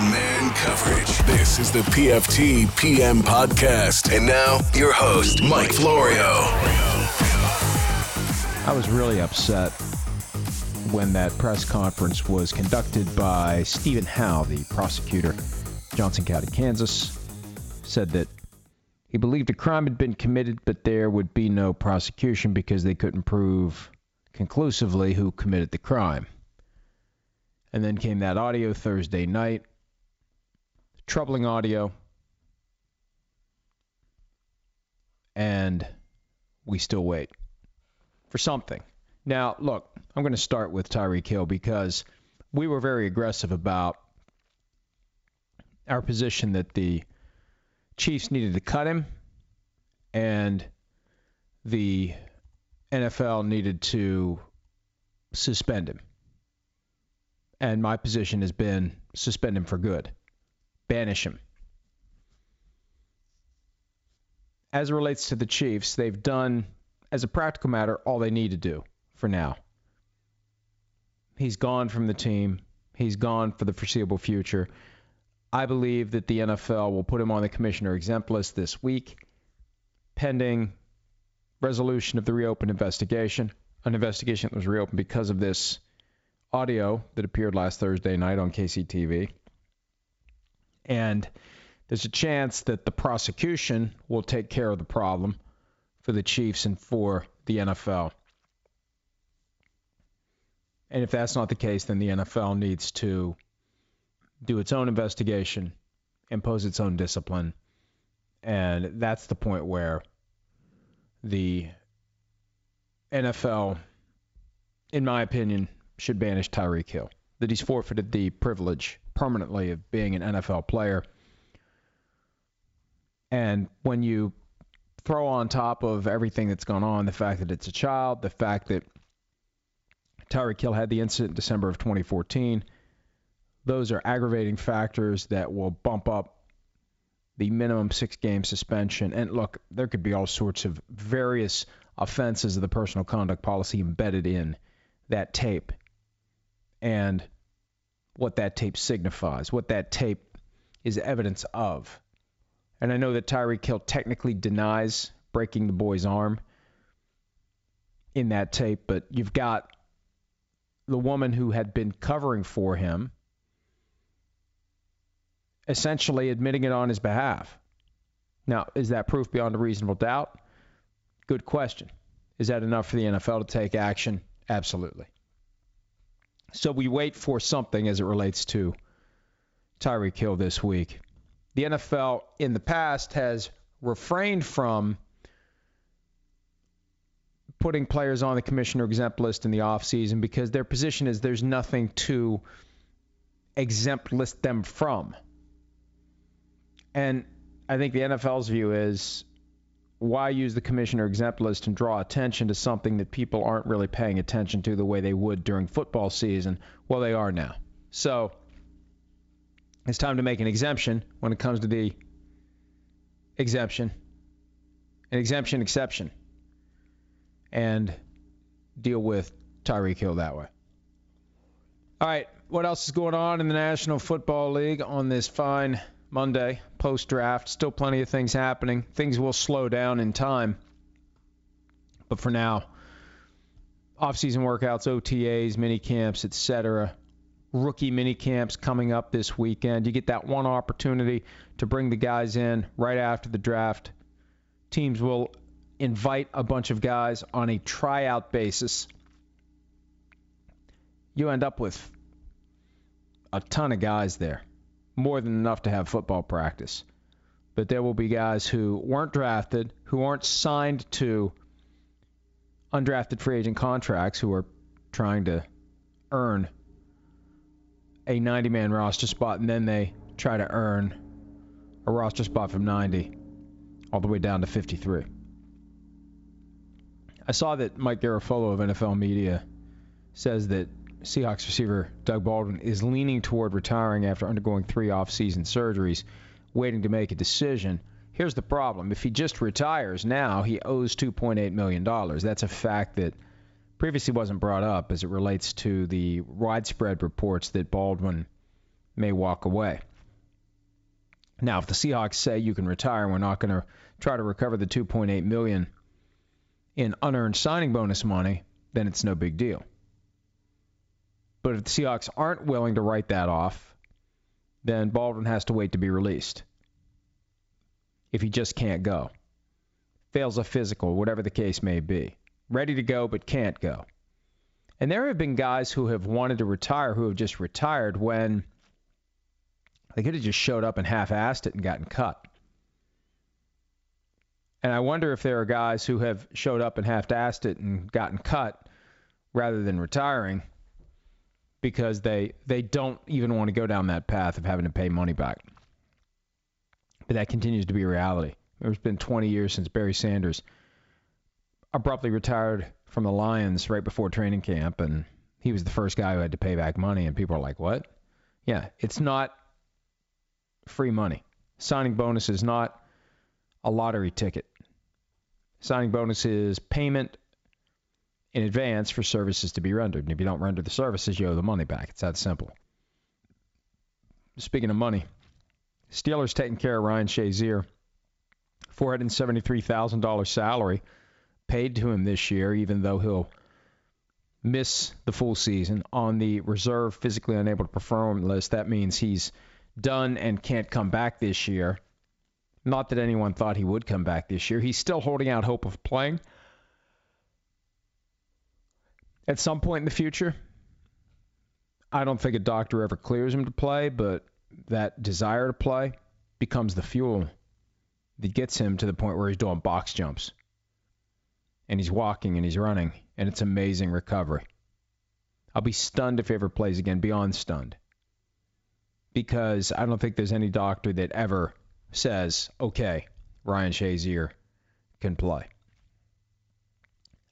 Man coverage. This is the PFT PM podcast. And now, your host, Mike Florio. I was really upset when that press conference was conducted by Stephen Howe, the prosecutor, Johnson County, Kansas, said that he believed a crime had been committed, but there would be no prosecution because they couldn't prove conclusively who committed the crime. And then came that audio Thursday night. Troubling audio. And we still wait for something. Now, look, I'm going to start with Tyreek Hill because we were very aggressive about our position that the Chiefs needed to cut him and the NFL needed to suspend him. And my position has been suspend him for good, banish him. As it relates to the Chiefs, they've done, as a practical matter, all they need to do for now. He's gone from the team. He's gone for the foreseeable future. I believe that the NFL will put him on the commissioner exempt list this week, pending resolution of the reopened investigation. An investigation that was reopened because of this audio that appeared last Thursday night on KCTV. And there's a chance that the prosecution will take care of the problem for the Chiefs and for the NFL. And if that's not the case, then the NFL needs to do its own investigation, impose its own discipline. And that's the point where the NFL, in my opinion, should banish Tyreek Hill. That he's forfeited the privilege permanently of being an NFL player. And when you throw on top of everything that's gone on, the fact that it's a child, the fact that Tyreek Hill had the incident in December of 2014, those are aggravating factors that will bump up the minimum six game suspension. And look, there could be all sorts of various offenses of the personal conduct policy embedded in that tape and what that tape signifies, what that tape is evidence of. And I know that Tyreek Hill technically denies breaking the boy's arm in that tape, but you've got the woman who had been covering for him essentially admitting it on his behalf. Now, is that proof beyond a reasonable doubt? Good question. Is that enough for the NFL to take action? Absolutely. So we wait for something as it relates to Tyreek Hill this week. The NFL in the past has refrained from putting players on the commissioner exempt list in the offseason because their position is there's nothing to exempt list them from. And I think the NFL's view is why use the commissioner exempt list and draw attention to something that people aren't really paying attention to the way they would during football season? Well, they are now. So it's time to make an exemption when it comes to the exemption, an exemption exception, and deal with Tyreek Hill that way. All right, what else is going on in the National Football League on this fine Monday, post draft. Still plenty of things happening. Things will slow down in time. But for now, off-season workouts, OTAs, mini camps, etc. Rookie mini camps coming up this weekend. You get that one opportunity to bring the guys in right after the draft. Teams will invite a bunch of guys on a tryout basis. You end up with a ton of guys there more than enough to have football practice. But there will be guys who weren't drafted, who aren't signed to undrafted free agent contracts, who are trying to earn a 90 man roster spot and then they try to earn a roster spot from 90 all the way down to 53. I saw that Mike Garafolo of NFL Media says that Seahawks receiver Doug Baldwin is leaning toward retiring after undergoing three off-season surgeries, waiting to make a decision. Here's the problem. If he just retires now, he owes $2.8 million. That's a fact that previously wasn't brought up as it relates to the widespread reports that Baldwin may walk away. Now, if the Seahawks say you can retire, and we're not going to try to recover the 2.8 million in unearned signing bonus money, then it's no big deal. But if the Seahawks aren't willing to write that off, then Baldwin has to wait to be released. If he just can't go, fails a physical, whatever the case may be, ready to go but can't go. And there have been guys who have wanted to retire who have just retired when they could have just showed up and half assed it and gotten cut. And I wonder if there are guys who have showed up and half assed it and gotten cut rather than retiring because they they don't even want to go down that path of having to pay money back. But that continues to be a reality. It's been 20 years since Barry Sanders abruptly retired from the Lions right before training camp, and he was the first guy who had to pay back money, and people are like, "What?" Yeah, it's not free money. Signing bonus is not a lottery ticket. Signing bonus is payment in advance for services to be rendered. And if you don't render the services, you owe the money back. It's that simple. Speaking of money, Steelers taking care of Ryan Shazier. $473,000 salary paid to him this year, even though he'll miss the full season on the reserve physically unable to perform list. That means he's done and can't come back this year. Not that anyone thought he would come back this year. He's still holding out hope of playing at some point in the future. I don't think a doctor ever clears him to play, but that desire to play becomes the fuel that gets him to the point where he's doing box jumps. And he's walking and he's running, and it's amazing recovery. I'll be stunned if he ever plays again, beyond stunned. Because I don't think there's any doctor that ever says, okay, Ryan Shazier can play.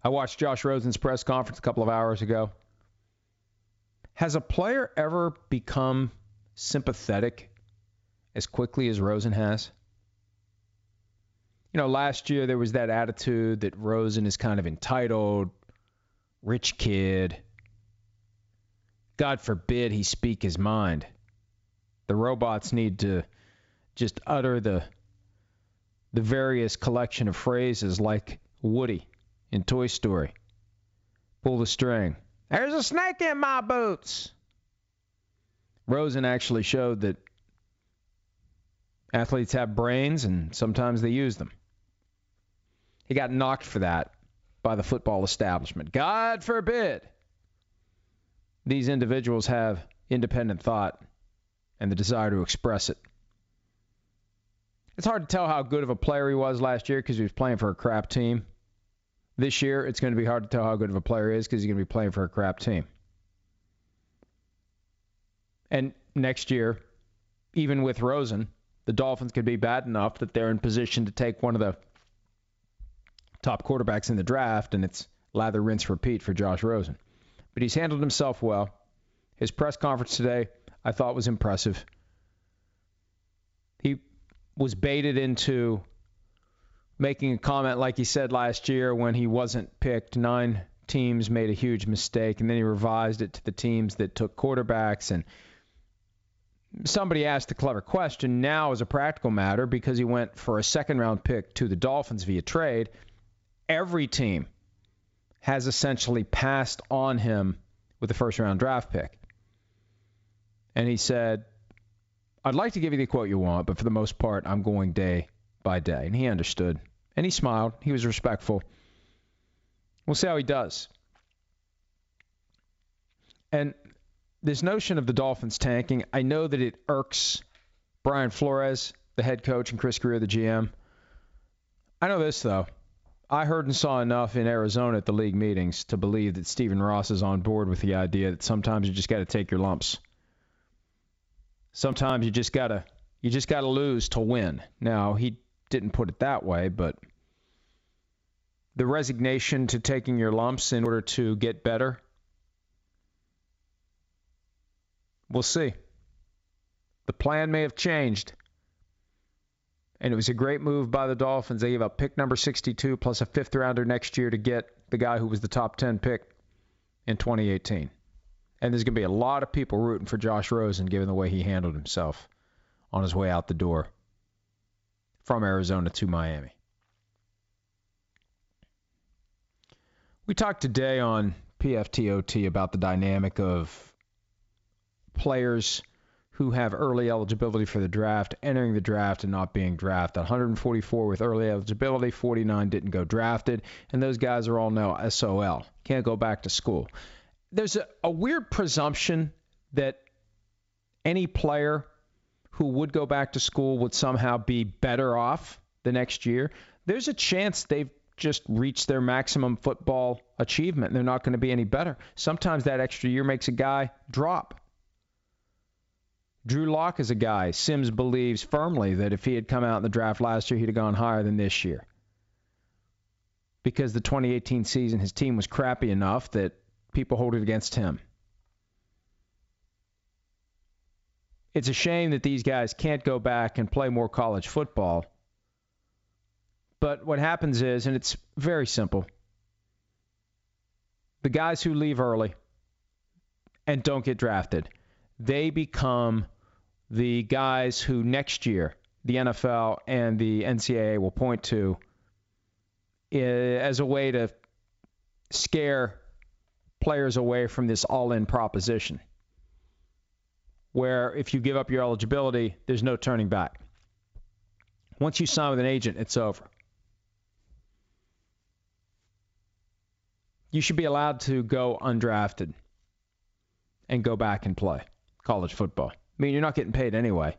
I watched Josh Rosen's press conference a couple of hours ago. Has a player ever become sympathetic as quickly as Rosen has? You know, last year there was that attitude that Rosen is kind of entitled, rich kid. God forbid he speak his mind. The robots need to just utter the the various collection of phrases like Woody in Toy Story. Pull the string. There's a snake in my boots. Rosen actually showed that athletes have brains and sometimes they use them. He got knocked for that by the football establishment. God forbid these individuals have independent thought and the desire to express it. It's hard to tell how good of a player he was last year because he was playing for a crap team. This year, it's going to be hard to tell how good of a player he is because he's going to be playing for a crap team. And next year, even with Rosen, the Dolphins could be bad enough that they're in position to take one of the top quarterbacks in the draft, and it's lather, rinse, repeat for Josh Rosen. But he's handled himself well. His press conference today, I thought, was impressive. He was baited into making a comment like he said last year when he wasn't picked. Nine teams made a huge mistake, and then he revised it to the teams that took quarterbacks. And somebody asked a clever question now, as a practical matter, because he went for a second round pick to the Dolphins via trade. Every team has essentially passed on him with the first round draft pick. And he said, I'd like to give you the quote you want, but for the most part, I'm going day by day. And he understood. And he smiled. He was respectful. We'll see how he does. And this notion of the Dolphins tanking, I know that it irks Brian Flores, the head coach, and Chris Grier, the GM. I know this, though. I heard and saw enough in Arizona at the league meetings to believe that Stephen Ross is on board with the idea that sometimes you just got to take your lumps. Sometimes you just gotta you just gotta lose to win. Now he didn't put it that way, but the resignation to taking your lumps in order to get better. We'll see. The plan may have changed. And it was a great move by the Dolphins. They gave up pick number 62 plus a fifth rounder next year to get the guy who was the top 10 pick in 2018. And there's going to be a lot of people rooting for Josh Rosen given the way he handled himself on his way out the door from Arizona to Miami. We talked today on PFTOT about the dynamic of players who have early eligibility for the draft entering the draft and not being drafted. 144 with early eligibility, 49 didn't go drafted, and those guys are all now SOL. Can't go back to school. There's a, a weird presumption that any player who would go back to school would somehow be better off the next year. There's a chance they've just reached their maximum football achievement and they're not going to be any better. Sometimes that extra year makes a guy drop. Drew Lock is a guy Simms believes firmly that if he had come out in the draft last year, he'd have gone higher than this year. Because the 2018 season, his team was crappy enough that people hold it against him. It's a shame that these guys can't go back and play more college football. But what happens is, and it's very simple the guys who leave early and don't get drafted, they become the guys who next year the NFL and the NCAA will point to eh, as a way to scare players away from this all in proposition. Where if you give up your eligibility, there's no turning back. Once you sign with an agent, it's over. You should be allowed to go undrafted and go back and play college football. I mean, you're not getting paid anyway.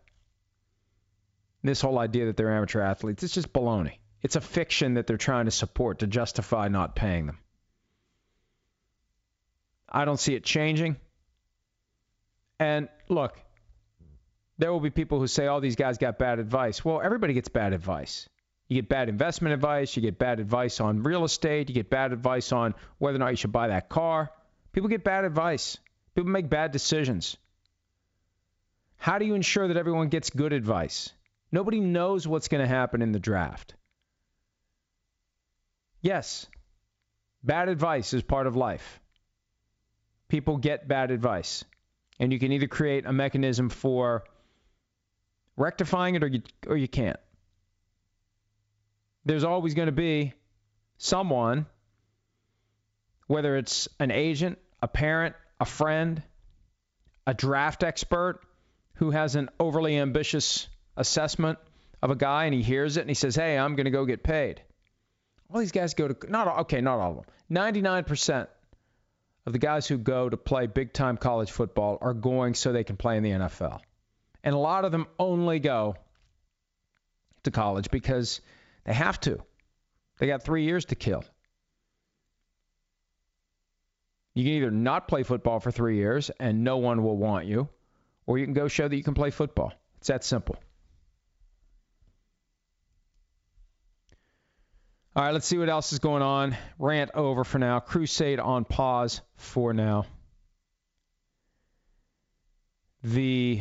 This whole idea that they're amateur athletes, it's just baloney. It's a fiction that they're trying to support to justify not paying them. I don't see it changing. And look, there will be people who say, oh, these guys got bad advice. Well, everybody gets bad advice. You get bad investment advice. You get bad advice on real estate. You get bad advice on whether or not you should buy that car. People get bad advice. People make bad decisions. How do you ensure that everyone gets good advice? Nobody knows what's going to happen in the draft. Yes, bad advice is part of life. People get bad advice. And you can either create a mechanism for rectifying it or you, or you can't. There's always going to be someone, whether it's an agent, a parent, a friend, a draft expert, who has an overly ambitious assessment of a guy and he hears it and he says, "Hey, I'm going to go get paid." All these guys go to not okay, not all of them. 99% of the guys who go to play big time college football are going so they can play in the NFL. And a lot of them only go to college because they have to. They got 3 years to kill. You can either not play football for 3 years and no one will want you or you can go show that you can play football. It's that simple. All right, let's see what else is going on. Rant over for now. Crusade on pause for now. The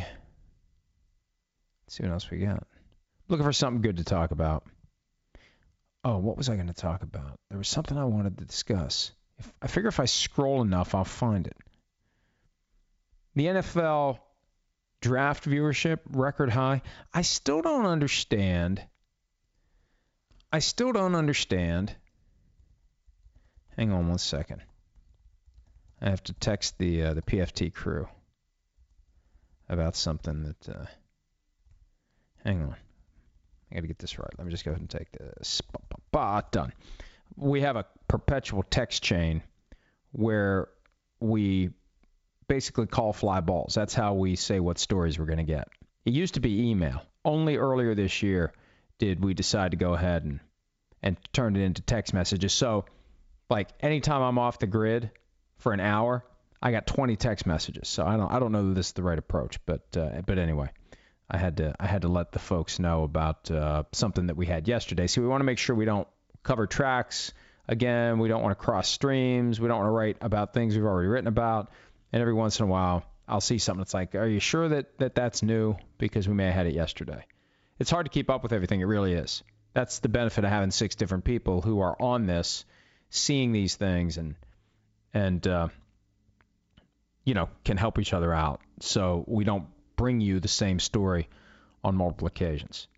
let's see what else we got. Looking for something good to talk about. Oh, what was I going to talk about? There was something I wanted to discuss. If, I figure if I scroll enough, I'll find it. The NFL draft viewership record high. I still don't understand. I still don't understand. Hang on one second. I have to text the uh, the PFT crew about something that. Uh, hang on. I got to get this right. Let me just go ahead and take this. Done. We have a perpetual text chain where we basically call fly balls. That's how we say what stories we're going to get. It used to be email. Only earlier this year did we decide to go ahead and and turn it into text messages. So, like anytime I'm off the grid for an hour, I got 20 text messages, so I don't I don't know that this is the right approach, but uh, but anyway, I had to I had to let the folks know about uh, something that we had yesterday. So we want to make sure we don't cover tracks again. We don't want to cross streams. We don't want to write about things we've already written about. And every once in a while, I'll see something that's like, "Are you sure that that that's new?" Because we may have had it yesterday. It's hard to keep up with everything. It really is. That's the benefit of having six different people who are on this, seeing these things and and uh, you know can help each other out. So we don't bring you the same story on multiple occasions.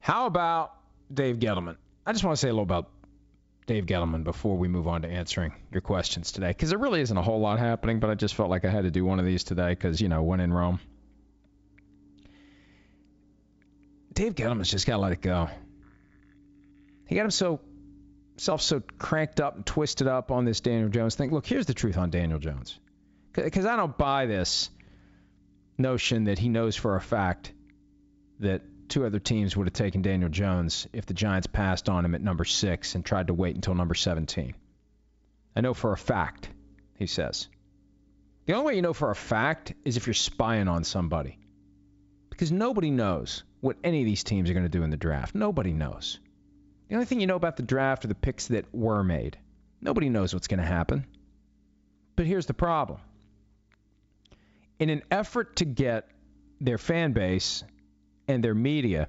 How about Dave Gettleman? I just want to say a little about Dave Gettleman before we move on to answering your questions today, because there really isn't a whole lot happening, but I just felt like I had to do one of these today because, you know, when in Rome. Dave Gettleman's just got to let it go. He got him so so cranked up and twisted up on this Daniel Jones thing. Look, here's the truth on Daniel Jones. Because I don't buy this notion that he knows for a fact that two other teams would have taken Daniel Jones if the Giants passed on him at number six and tried to wait until number 17. I know for a fact, he says. The only way you know for a fact is if you're spying on somebody. Because nobody knows what any of these teams are going to do in the draft. Nobody knows. The only thing you know about the draft are the picks that were made. Nobody knows what's going to happen. But here's the problem. In an effort to get their fan base and their media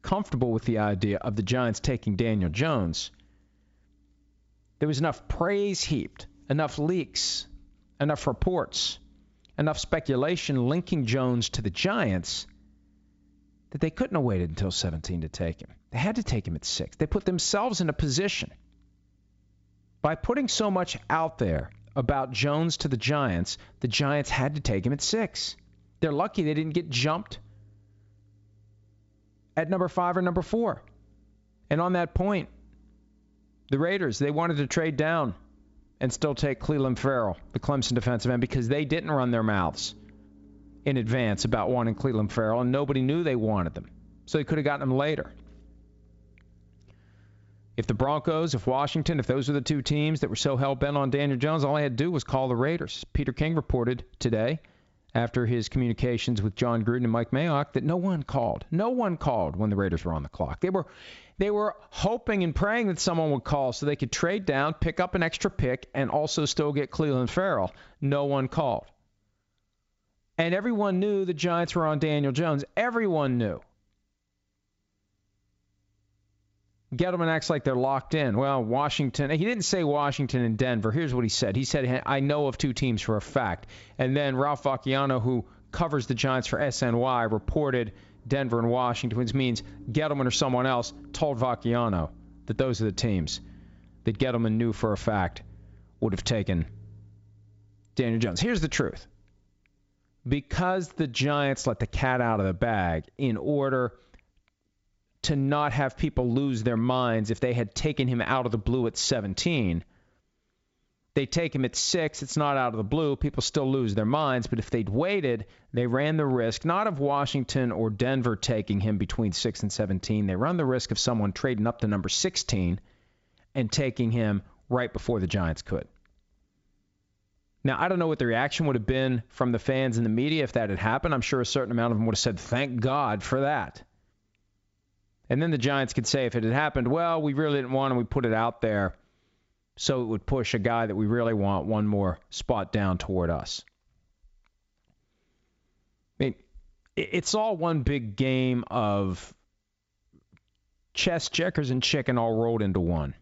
comfortable with the idea of the Giants taking Daniel Jones, there was enough praise heaped, enough leaks, enough reports, enough speculation linking Jones to the Giants that they couldn't have waited until 17 to take him. They had to take him at 6. They put themselves in a position by putting so much out there about Jones to the Giants, the Giants had to take him at 6. They're lucky they didn't get jumped at number five or number four. And on that point, the Raiders, they wanted to trade down and still take Clelin Ferrell, the Clemson defensive end, because they didn't run their mouths in advance about wanting Cleveland Ferrell, and nobody knew they wanted them. So they could have gotten them later. If the Broncos, if Washington, if those were the two teams that were so hell bent on Daniel Jones, all I had to do was call the Raiders. Peter King reported today after his communications with Jon Gruden and Mike Mayock that no one called. No one called when the Raiders were on the clock. They were they were hoping and praying that someone would call so they could trade down, pick up an extra pick, and also still get Cleveland Ferrell. No one called. And everyone knew the Giants were on Daniel Jones. Everyone knew. Gettleman acts like they're locked in. Well, Washington, he didn't say Washington and Denver. Here's what he said. He said, I know of two teams for a fact. And then Ralph Vacchiano, who covers the Giants for SNY, reported Denver and Washington, which means Gettleman or someone else told Vacchiano that those are the teams that Gettleman knew for a fact would have taken Daniel Jones. Here's the truth. Because the Giants let the cat out of the bag in order – to not have people lose their minds if they had taken him out of the blue at 17. They take him at six, it's not out of the blue. People still lose their minds. But if they'd waited, they ran the risk not of Washington or Denver taking him between six and 17. They run the risk of someone trading up to number 16 and taking him right before the Giants could. Now, I don't know what the reaction would have been from the fans and the media if that had happened. I'm sure a certain amount of them would have said, thank God for that. And then the Giants could say, if it had happened, well, we really didn't want him. We put it out there so it would push a guy that we really want one more spot down toward us. I mean, it's all one big game of chess, checkers, and chicken all rolled into one.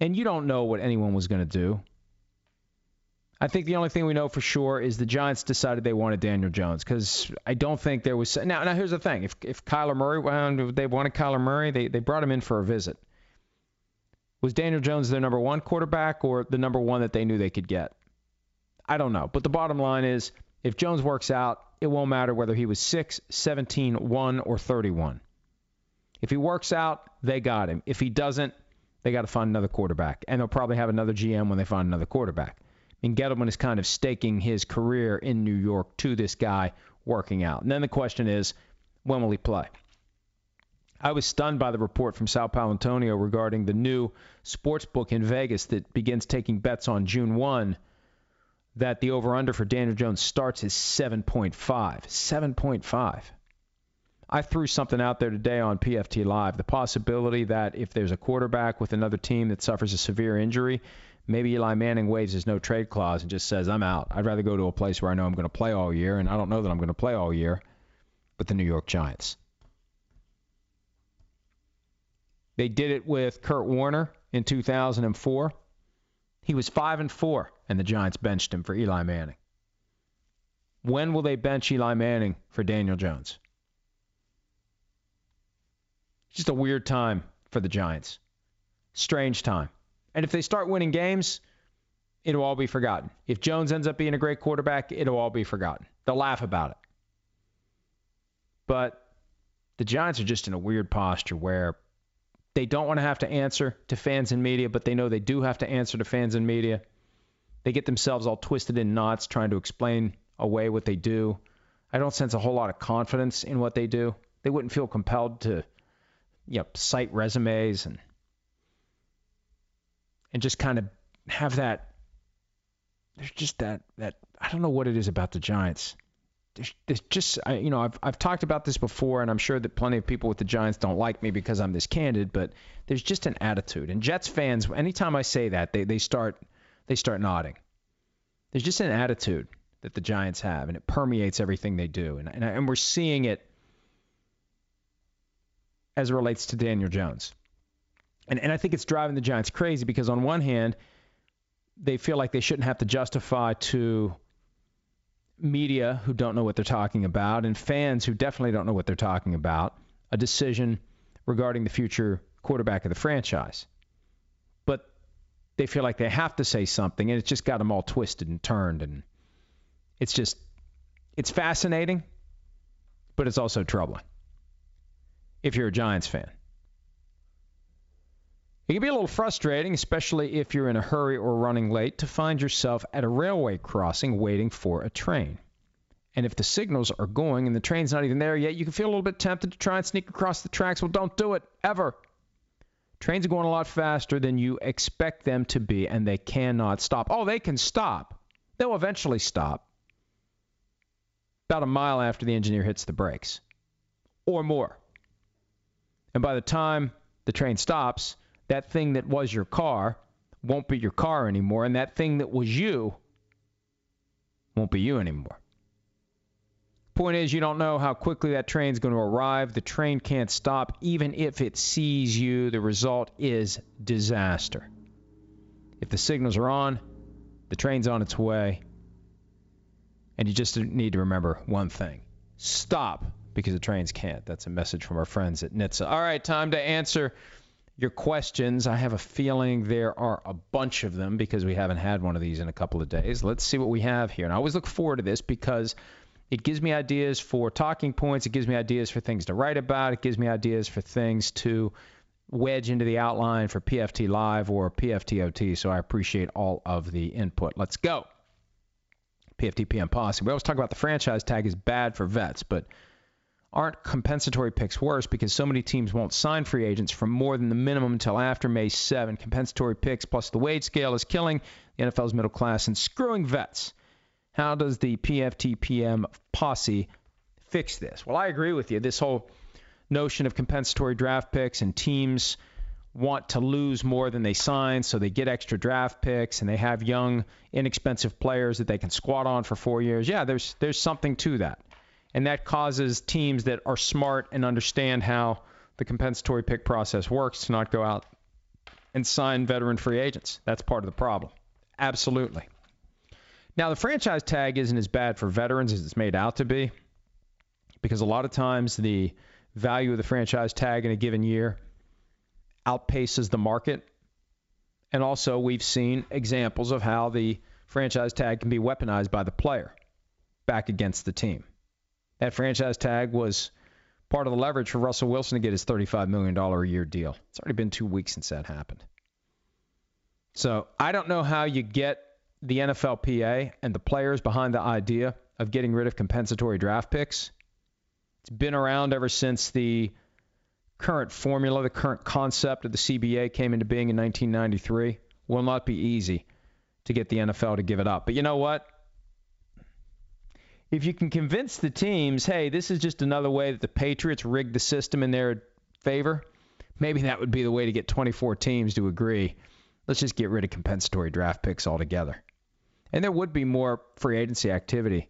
And you don't know what anyone was going to do. I think the only thing we know for sure is the Giants decided they wanted Daniel Jones because I don't think there was. Now, now here's the thing: if if Kyler Murray, they wanted Kyler Murray, they they brought him in for a visit. Was Daniel Jones their number one quarterback or the number one that they knew they could get? I don't know. But the bottom line is, if Jones works out, it won't matter whether he was 6, 17, 1, or 31. If he works out, they got him. If he doesn't, they got to find another quarterback. And they'll probably have another GM when they find another quarterback. And Gettleman is kind of staking his career in New York to this guy working out. And then the question is, when will he play? I was stunned by the report from Sal Paolantonio regarding the new sports book in Vegas that begins taking bets on June 1 that the over under for Daniel Jones starts is 7.5. 7.5. I threw something out there today on PFT Live the possibility that if there's a quarterback with another team that suffers a severe injury, maybe Eli Manning waives his no trade clause and just says, I'm out. I'd rather go to a place where I know I'm going to play all year, and I don't know that I'm going to play all year with the New York Giants. They did it with Kurt Warner in 2004. He was 5 and 4 and the Giants benched him for Eli Manning. When will they bench Eli Manning for Daniel Jones? Just a weird time for the Giants. Strange time. And if they start winning games, it'll all be forgotten. If Jones ends up being a great quarterback, it'll all be forgotten. They'll laugh about it. But the Giants are just in a weird posture where they don't want to have to answer to fans and media, but they know they do have to answer to fans and media. They get themselves all twisted in knots trying to explain away what they do. I don't sense a whole lot of confidence in what they do. They wouldn't feel compelled to, you know, cite resumes and and just kind of have that. There's just that that I don't know what it is about the Giants there's, there's just I, you know I've I've talked about this before, and I'm sure that plenty of people with the Giants don't like me because I'm this candid, but there's just an attitude, and Jets fans, anytime I say that, they they start they start nodding. There's just an attitude that the Giants have, and it permeates everything they do, and and, and we're seeing it as it relates to Daniel Jones, and and I think it's driving the Giants crazy because on one hand, they feel like they shouldn't have to justify to media who don't know what they're talking about and fans who definitely don't know what they're talking about a decision regarding the future quarterback of the franchise. But they feel like they have to say something, and it's just got them all twisted and turned. And it's just, it's fascinating, but it's also troubling if you're a Giants fan. It can be a little frustrating, especially if you're in a hurry or running late, to find yourself at a railway crossing waiting for a train. And if the signals are going and the train's not even there yet, you can feel a little bit tempted to try and sneak across the tracks. Well, don't do it, ever. Trains are going a lot faster than you expect them to be, and they cannot stop. Oh, they can stop. They'll eventually stop. About a mile after the engineer hits the brakes, or more. And by the time the train stops, that thing that was your car won't be your car anymore, and that thing that was you won't be you anymore. Point is, you don't know how quickly that train's going to arrive. The train can't stop. Even if it sees you, the result is disaster. If the signals are on, the train's on its way. And you just need to remember one thing stop because the trains can't. That's a message from our friends at NHTSA. All right, time to answer your questions. I have a feeling there are a bunch of them because we haven't had one of these in a couple of days. Let's see what we have here. And I always look forward to this because it gives me ideas for talking points, it gives me ideas for things to write about, it gives me ideas for things to wedge into the outline for PFT Live or PFTOT. So I appreciate all of the input. Let's go. PFTPM Posse. We always talk about the franchise tag is bad for vets, but aren't compensatory picks worse because so many teams won't sign free agents for more than the minimum until after May 7. Compensatory picks plus the wage scale is killing the NFL's middle class and screwing vets. How does the PFTPM posse fix this? Well, I agree with you. This whole notion of compensatory draft picks and teams want to lose more than they sign, so they get extra draft picks and they have young, inexpensive players that they can squat on for four years. Yeah, there's there's something to that and that causes teams that are smart and understand how the compensatory pick process works to not go out and sign veteran free agents. That's part of the problem. Absolutely. Now, the franchise tag isn't as bad for veterans as it's made out to be because a lot of times the value of the franchise tag in a given year outpaces the market. And also, we've seen examples of how the franchise tag can be weaponized by the player back against the team. That franchise tag was part of the leverage for Russell Wilson to get his $35 million a year deal. It's already been two weeks since that happened. So I don't know how you get the NFLPA and the players behind the idea of getting rid of compensatory draft picks. It's been around ever since the current formula, the current concept of the CBA came into being in 1993. Will not be easy to get the NFL to give it up. But you know what? If you can convince the teams, hey, this is just another way that the Patriots rigged the system in their favor, maybe that would be the way to get 24 teams to agree. Let's just get rid of compensatory draft picks altogether. And there would be more free agency activity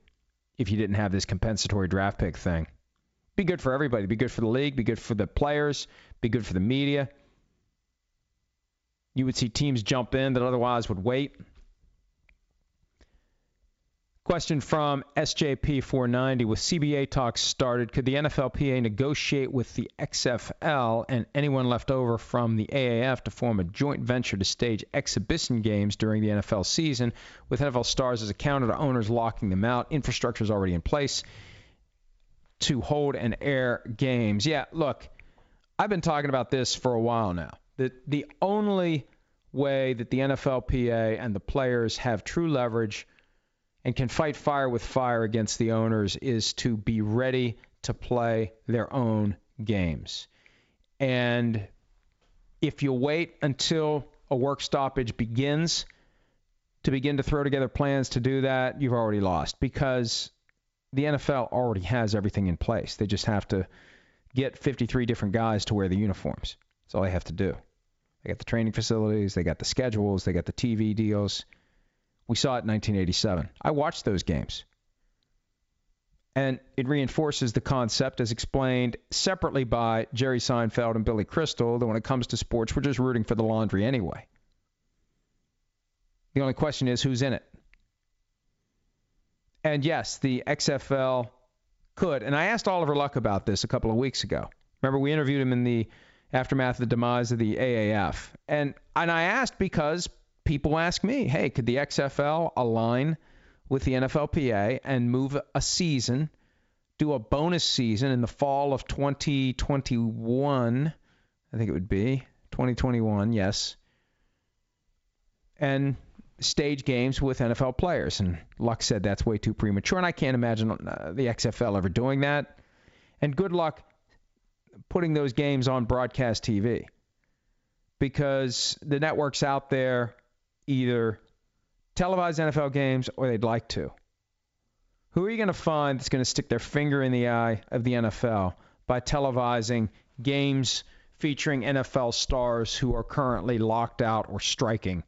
if you didn't have this compensatory draft pick thing. Be good for everybody. Be good for the league. Be good for the players. Be good for the media. You would see teams jump in that otherwise would wait. Question from SJP490 With CBA talks started, could the NFLPA negotiate with the XFL and anyone left over from the AAF to form a joint venture to stage exhibition games during the NFL season with NFL stars as a counter to owners locking them out? Infrastructure is already in place to hold and air games. Yeah, look, I've been talking about this for a while now. The, the only way that the NFLPA and the players have true leverage – and can fight fire with fire against the owners is to be ready to play their own games. And if you wait until a work stoppage begins to begin to throw together plans to do that, you've already lost because the NFL already has everything in place. They just have to get 53 different guys to wear the uniforms. That's all they have to do. They got the training facilities, they got the schedules, they got the TV deals. We saw it in 1987. I watched those games. And it reinforces the concept, as explained separately by Jerry Seinfeld and Billy Crystal, that when it comes to sports, we're just rooting for the laundry anyway. The only question is who's in it. And yes, the XFL could. And I asked Oliver Luck about this a couple of weeks ago. Remember, we interviewed him in the aftermath of the demise of the AAF. And and I asked because people ask me, hey, could the XFL align with the NFLPA and move a season, do a bonus season in the fall of 2021? I think it would be 2021, yes. And stage games with NFL players. And Luck said that's way too premature, and I can't imagine uh, the XFL ever doing that. And good luck putting those games on broadcast TV because the networks out there either televise NFL games or they'd like to. Who are you going to find that's going to stick their finger in the eye of the NFL by televising games featuring NFL stars who are currently locked out or striking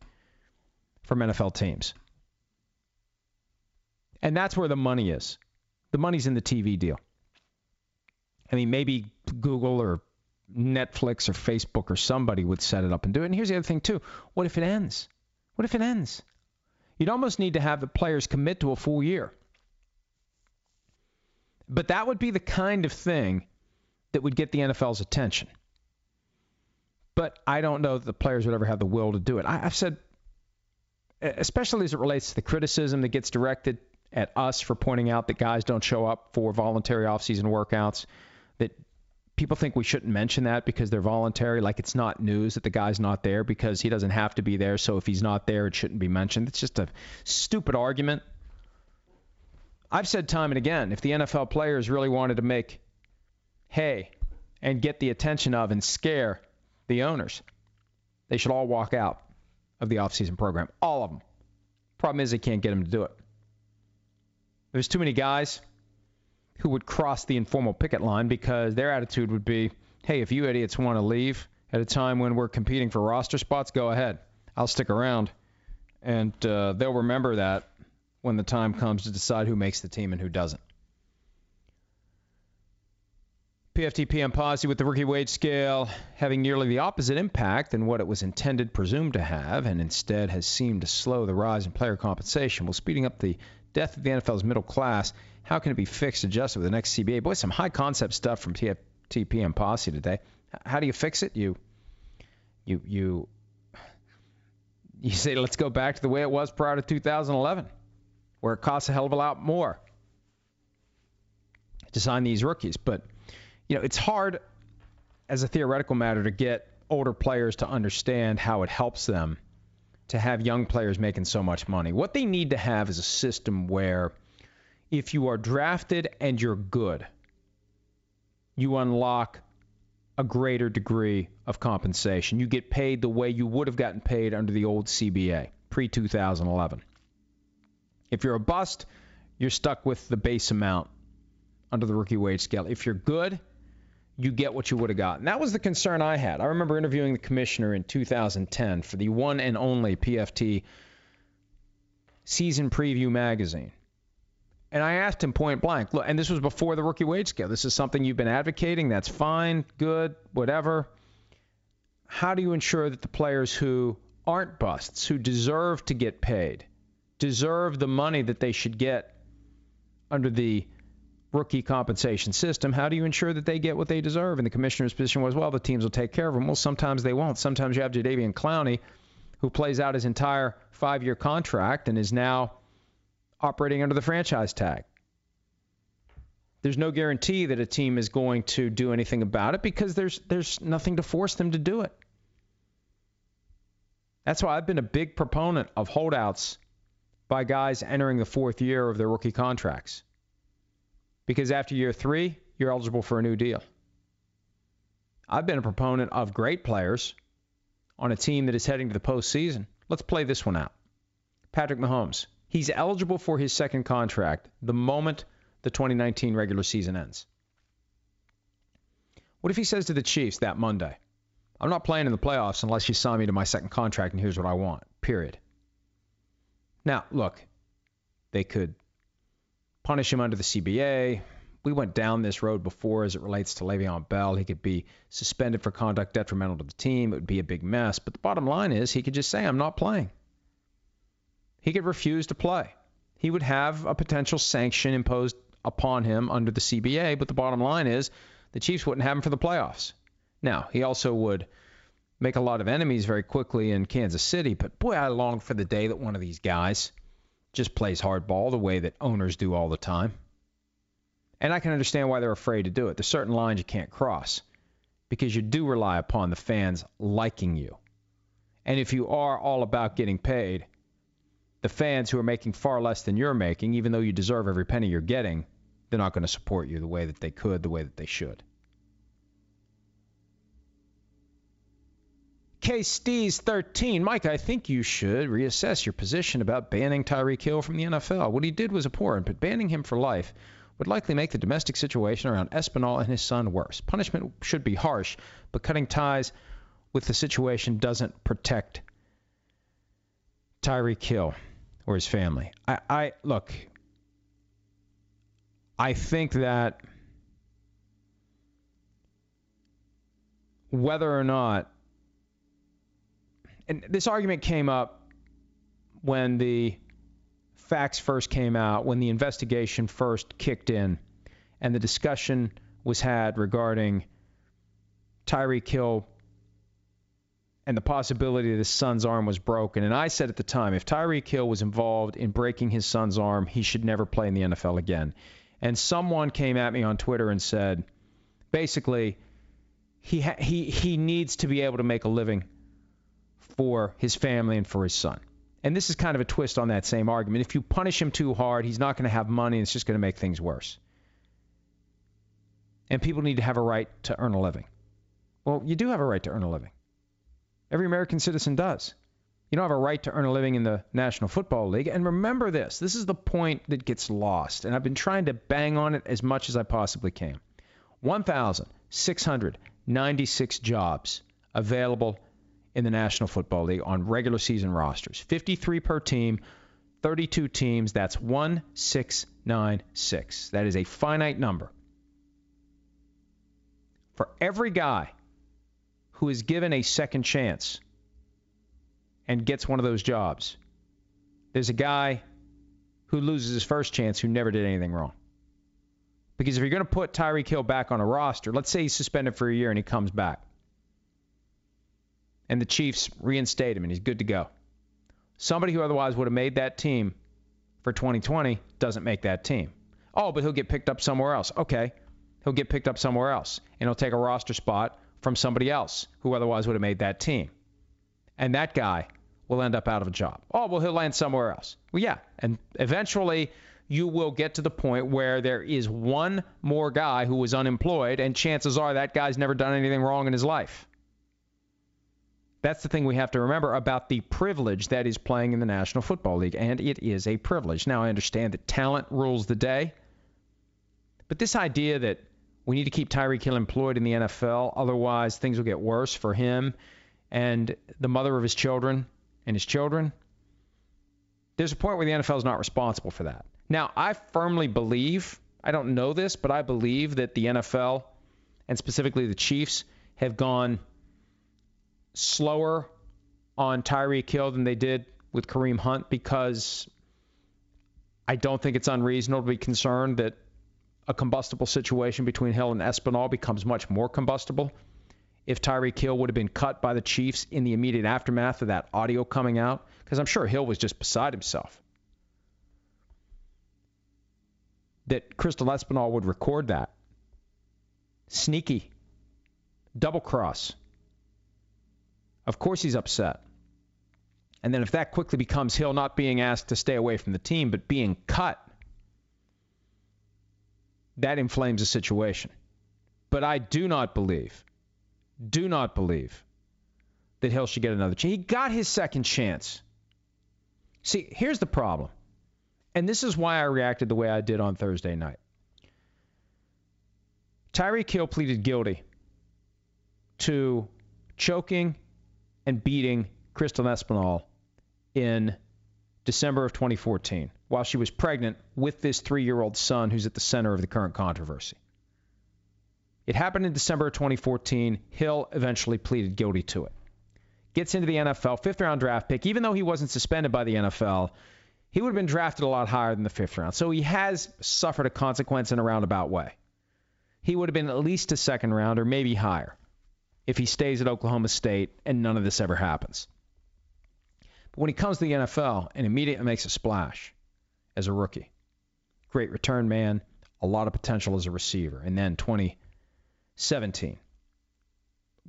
from NFL teams? And that's where the money is. The money's in the TV deal. I mean, maybe Google or Netflix or Facebook or somebody would set it up and do it. And here's the other thing, too. What if it ends? What if it ends? You'd almost need to have the players commit to a full year. But that would be the kind of thing that would get the NFL's attention. But I don't know that the players would ever have the will to do it. I, have said, especially as it relates to the criticism that gets directed at us for pointing out that guys don't show up for voluntary offseason workouts, that people think we shouldn't mention that because they're voluntary. Like it's not news that the guy's not there because he doesn't have to be there. So if he's not there, it shouldn't be mentioned. It's just a stupid argument. I've said time and again if the NFL players really wanted to make hay and get the attention of and scare the owners, they should all walk out of the offseason program. All of them. Problem is, they can't get them to do it. There's too many guys who would cross the informal picket line because their attitude would be, hey, if you idiots want to leave at a time when we're competing for roster spots, go ahead. I'll stick around. And uh, they'll remember that when the time comes to decide who makes the team and who doesn't. PFT PM policy with the rookie wage scale having nearly the opposite impact than what it was intended, presumed to have, and instead has seemed to slow the rise in player compensation while speeding up the death of the NFL's middle class how can it be fixed, adjusted with the next CBA? Boy, some high concept stuff from TP and Posse today. How do you fix it? You, you, you, you say let's go back to the way it was prior to 2011, where it costs a hell of a lot more to sign these rookies. But you know, it's hard as a theoretical matter to get older players to understand how it helps them to have young players making so much money. What they need to have is a system where if you are drafted and you're good, you unlock a greater degree of compensation. You get paid the way you would have gotten paid under the old CBA pre 2011. If you're a bust, you're stuck with the base amount under the rookie wage scale. If you're good, you get what you would have gotten. That was the concern I had. I remember interviewing the commissioner in 2010 for the one and only PFT season preview magazine. And I asked him point blank, look, and this was before the rookie wage scale. This is something you've been advocating. That's fine, good, whatever. How do you ensure that the players who aren't busts, who deserve to get paid, deserve the money that they should get under the rookie compensation system, how do you ensure that they get what they deserve? And the commissioner's position was, well, the teams will take care of them. Well, sometimes they won't. Sometimes you have Jadeveon Clowney, who plays out his entire five-year contract and is now operating under the franchise tag. There's no guarantee that a team is going to do anything about it because there's there's nothing to force them to do it. That's why I've been a big proponent of holdouts by guys entering the fourth year of their rookie contracts because after year three, you're eligible for a new deal. I've been a proponent of great players on a team that is heading to the postseason. Let's play this one out. Patrick Mahomes. He's eligible for his second contract the moment the 2019 regular season ends. What if he says to the Chiefs that Monday, I'm not playing in the playoffs unless you sign me to my second contract and here's what I want, period. Now, look, they could punish him under the CBA. We went down this road before as it relates to Le'Veon Bell. He could be suspended for conduct detrimental to the team. It would be a big mess. But the bottom line is he could just say, I'm not playing. He could refuse to play. He would have a potential sanction imposed upon him under the CBA. But the bottom line is the Chiefs wouldn't have him for the playoffs. Now, he also would make a lot of enemies very quickly in Kansas City. But boy, I long for the day that one of these guys just plays hardball the way that owners do all the time. And I can understand why they're afraid to do it. There's certain lines you can't cross because you do rely upon the fans liking you. And if you are all about getting paid, the fans who are making far less than you're making, even though you deserve every penny you're getting, they're not going to support you the way that they could, the way that they should. K. Stees 13. Mike, I think you should reassess your position about banning Tyreek Hill from the NFL. What he did was abhorrent, but banning him for life would likely make the domestic situation around Espinal and his son worse. Punishment should be harsh, but cutting ties with the situation doesn't protect Tyreek Hill or his family. I, I look. I think that whether or not and this argument came up when the facts first came out, when the investigation first kicked in, and the discussion was had regarding Tyreek Hill and the possibility that his son's arm was broken. And I said at the time, if Tyreek Hill was involved in breaking his son's arm, he should never play in the NFL again. And someone came at me on Twitter and said, basically, he ha- he he needs to be able to make a living for his family and for his son. And this is kind of a twist on that same argument. If you punish him too hard, he's not going to have money and it's just going to make things worse. And people need to have a right to earn a living. Well, you do have a right to earn a living. Every American citizen does. You don't have a right to earn a living in the National Football League. And remember this this is the point that gets lost. And I've been trying to bang on it as much as I possibly can. 1,696 jobs available in the National Football League on regular season rosters 53 per team, 32 teams. That's 1696. That is a finite number. For every guy who is given a second chance and gets one of those jobs, there's a guy who loses his first chance who never did anything wrong. Because if you're going to put Tyreek Hill back on a roster, let's say he's suspended for a year and he comes back and the Chiefs reinstate him and he's good to go. Somebody who otherwise would have made that team for 2020 doesn't make that team. Oh, but he'll get picked up somewhere else. Okay. He'll get picked up somewhere else and he'll take a roster spot from somebody else who otherwise would have made that team. And that guy will end up out of a job. Oh, well, he'll land somewhere else. Well, yeah. And eventually you will get to the point where there is one more guy who is unemployed, and chances are that guy's never done anything wrong in his life. That's the thing we have to remember about the privilege that is playing in the National Football League, and it is a privilege. Now, I understand that talent rules the day, but this idea that we need to keep Tyreek Hill employed in the NFL, otherwise things will get worse for him and the mother of his children and his children. There's a point where the NFL is not responsible for that. Now, I firmly believe, I don't know this, but I believe that the NFL and specifically the Chiefs have gone slower on Tyreek Hill than they did with Kareem Hunt because I don't think it's unreasonable to be concerned that a combustible situation between Hill and Espinal becomes much more combustible. If Tyreek Hill would have been cut by the Chiefs in the immediate aftermath of that audio coming out, because I'm sure Hill was just beside himself. That Crystal Espinal would record that. Sneaky. Double cross. Of course he's upset. And then if that quickly becomes Hill not being asked to stay away from the team, but being cut, that inflames the situation. But I do not believe, do not believe that Hill should get another chance. He got his second chance. See, here's the problem. And this is why I reacted the way I did on Thursday night. Tyreek Hill pleaded guilty to choking and beating Crystal Espinal in December of 2014 while she was pregnant with this three year old son who's at the center of the current controversy. It happened in December of 2014. Hill eventually pleaded guilty to it. Gets into the NFL, fifth round draft pick. Even though he wasn't suspended by the NFL, he would have been drafted a lot higher than the fifth round. So he has suffered a consequence in a roundabout way. He would have been at least a second round or maybe higher if he stays at Oklahoma State and none of this ever happens. But when he comes to the NFL and immediately makes a splash as a rookie, great return man, a lot of potential as a receiver. And then 2017,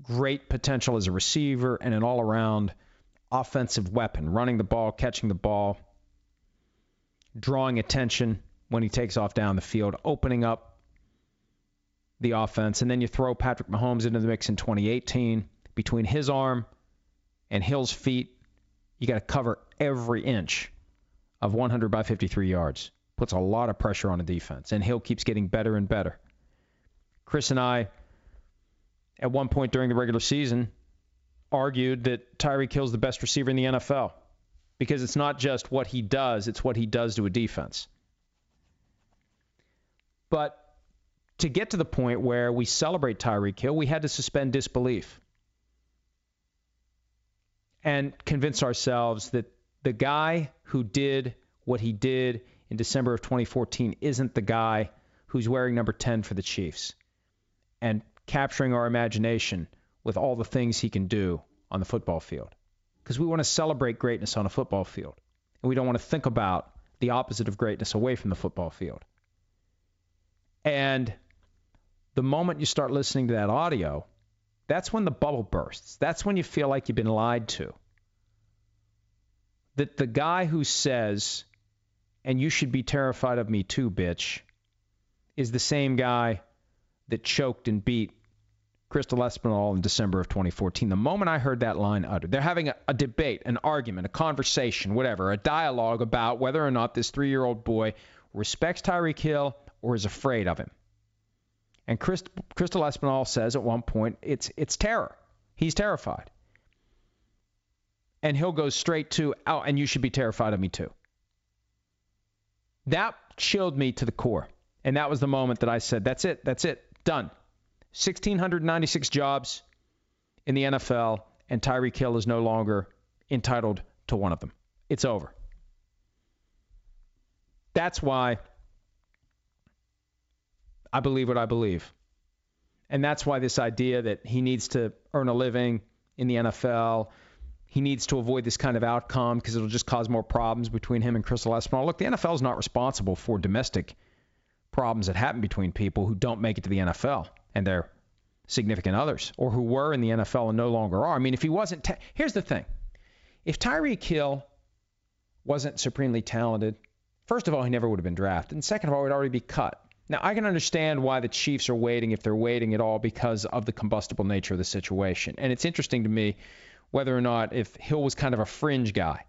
great potential as a receiver and an all around offensive weapon, running the ball, catching the ball, drawing attention when he takes off down the field, opening up the offense. And then you throw Patrick Mahomes into the mix in 2018. Between his arm and Hill's feet, you got to cover every inch of 100 by 53 yards. Puts a lot of pressure on the defense. And Hill keeps getting better and better. Chris and I, at one point during the regular season, argued that Tyreek Hill's the best receiver in the NFL because it's not just what he does, it's what he does to a defense. But to get to the point where we celebrate Tyreek Hill, we had to suspend disbelief and convince ourselves that the guy who did what he did in December of 2014 isn't the guy who's wearing number 10 for the Chiefs and capturing our imagination with all the things he can do on the football field. Because we want to celebrate greatness on a football field. And we don't want to think about the opposite of greatness away from the football field. And the moment you start listening to that audio, that's when the bubble bursts. That's when you feel like you've been lied to. That the guy who says, and you should be terrified of me too, bitch, is the same guy that choked and beat Crystal Espinal in December of 2014. The moment I heard that line uttered, they're having a, a debate, an argument, a conversation, whatever, a dialogue about whether or not this three year old boy respects Tyreek Hill or is afraid of him. And Crystal Espinal says at one point, it's, it's terror. He's terrified. And he'll go straight to, oh, and you should be terrified of me too. That chilled me to the core. And that was the moment that I said, that's it, that's it, done. 1,696 jobs in the NFL, and Tyreek Hill is no longer entitled to one of them. It's over. That's why I believe what I believe. And that's why this idea that he needs to earn a living in the NFL, he needs to avoid this kind of outcome because it'll just cause more problems between him and Crystal Espinal. Look, the NFL is not responsible for domestic problems that happen between people who don't make it to the NFL and their significant others or who were in the NFL and no longer are. I mean, if he wasn't, ta- here's the thing if Tyreek Hill wasn't supremely talented, first of all, he never would have been drafted. And second of all, he'd already be cut. Now, I can understand why the Chiefs are waiting, if they're waiting at all, because of the combustible nature of the situation. And it's interesting to me whether or not if Hill was kind of a fringe guy.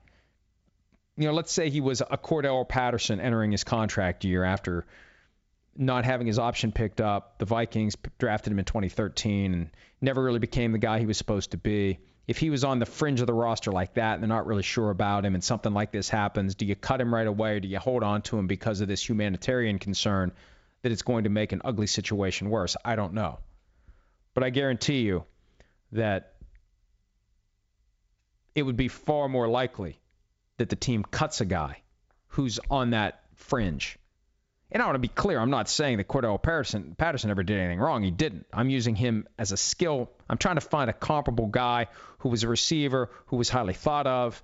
You know, let's say he was a Cordarrelle Patterson entering his contract year after not having his option picked up. The Vikings drafted him in 2013 and never really became the guy he was supposed to be. If he was on the fringe of the roster like that and they're not really sure about him and something like this happens, do you cut him right away or do you hold on to him because of this humanitarian concern that it's going to make an ugly situation worse? I don't know. But I guarantee you that it would be far more likely that the team cuts a guy who's on that fringe. And I want to be clear, I'm not saying that Cordarrelle Patterson, Patterson ever did anything wrong. He didn't. I'm using him as a skill. I'm trying to find a comparable guy who was a receiver, who was highly thought of,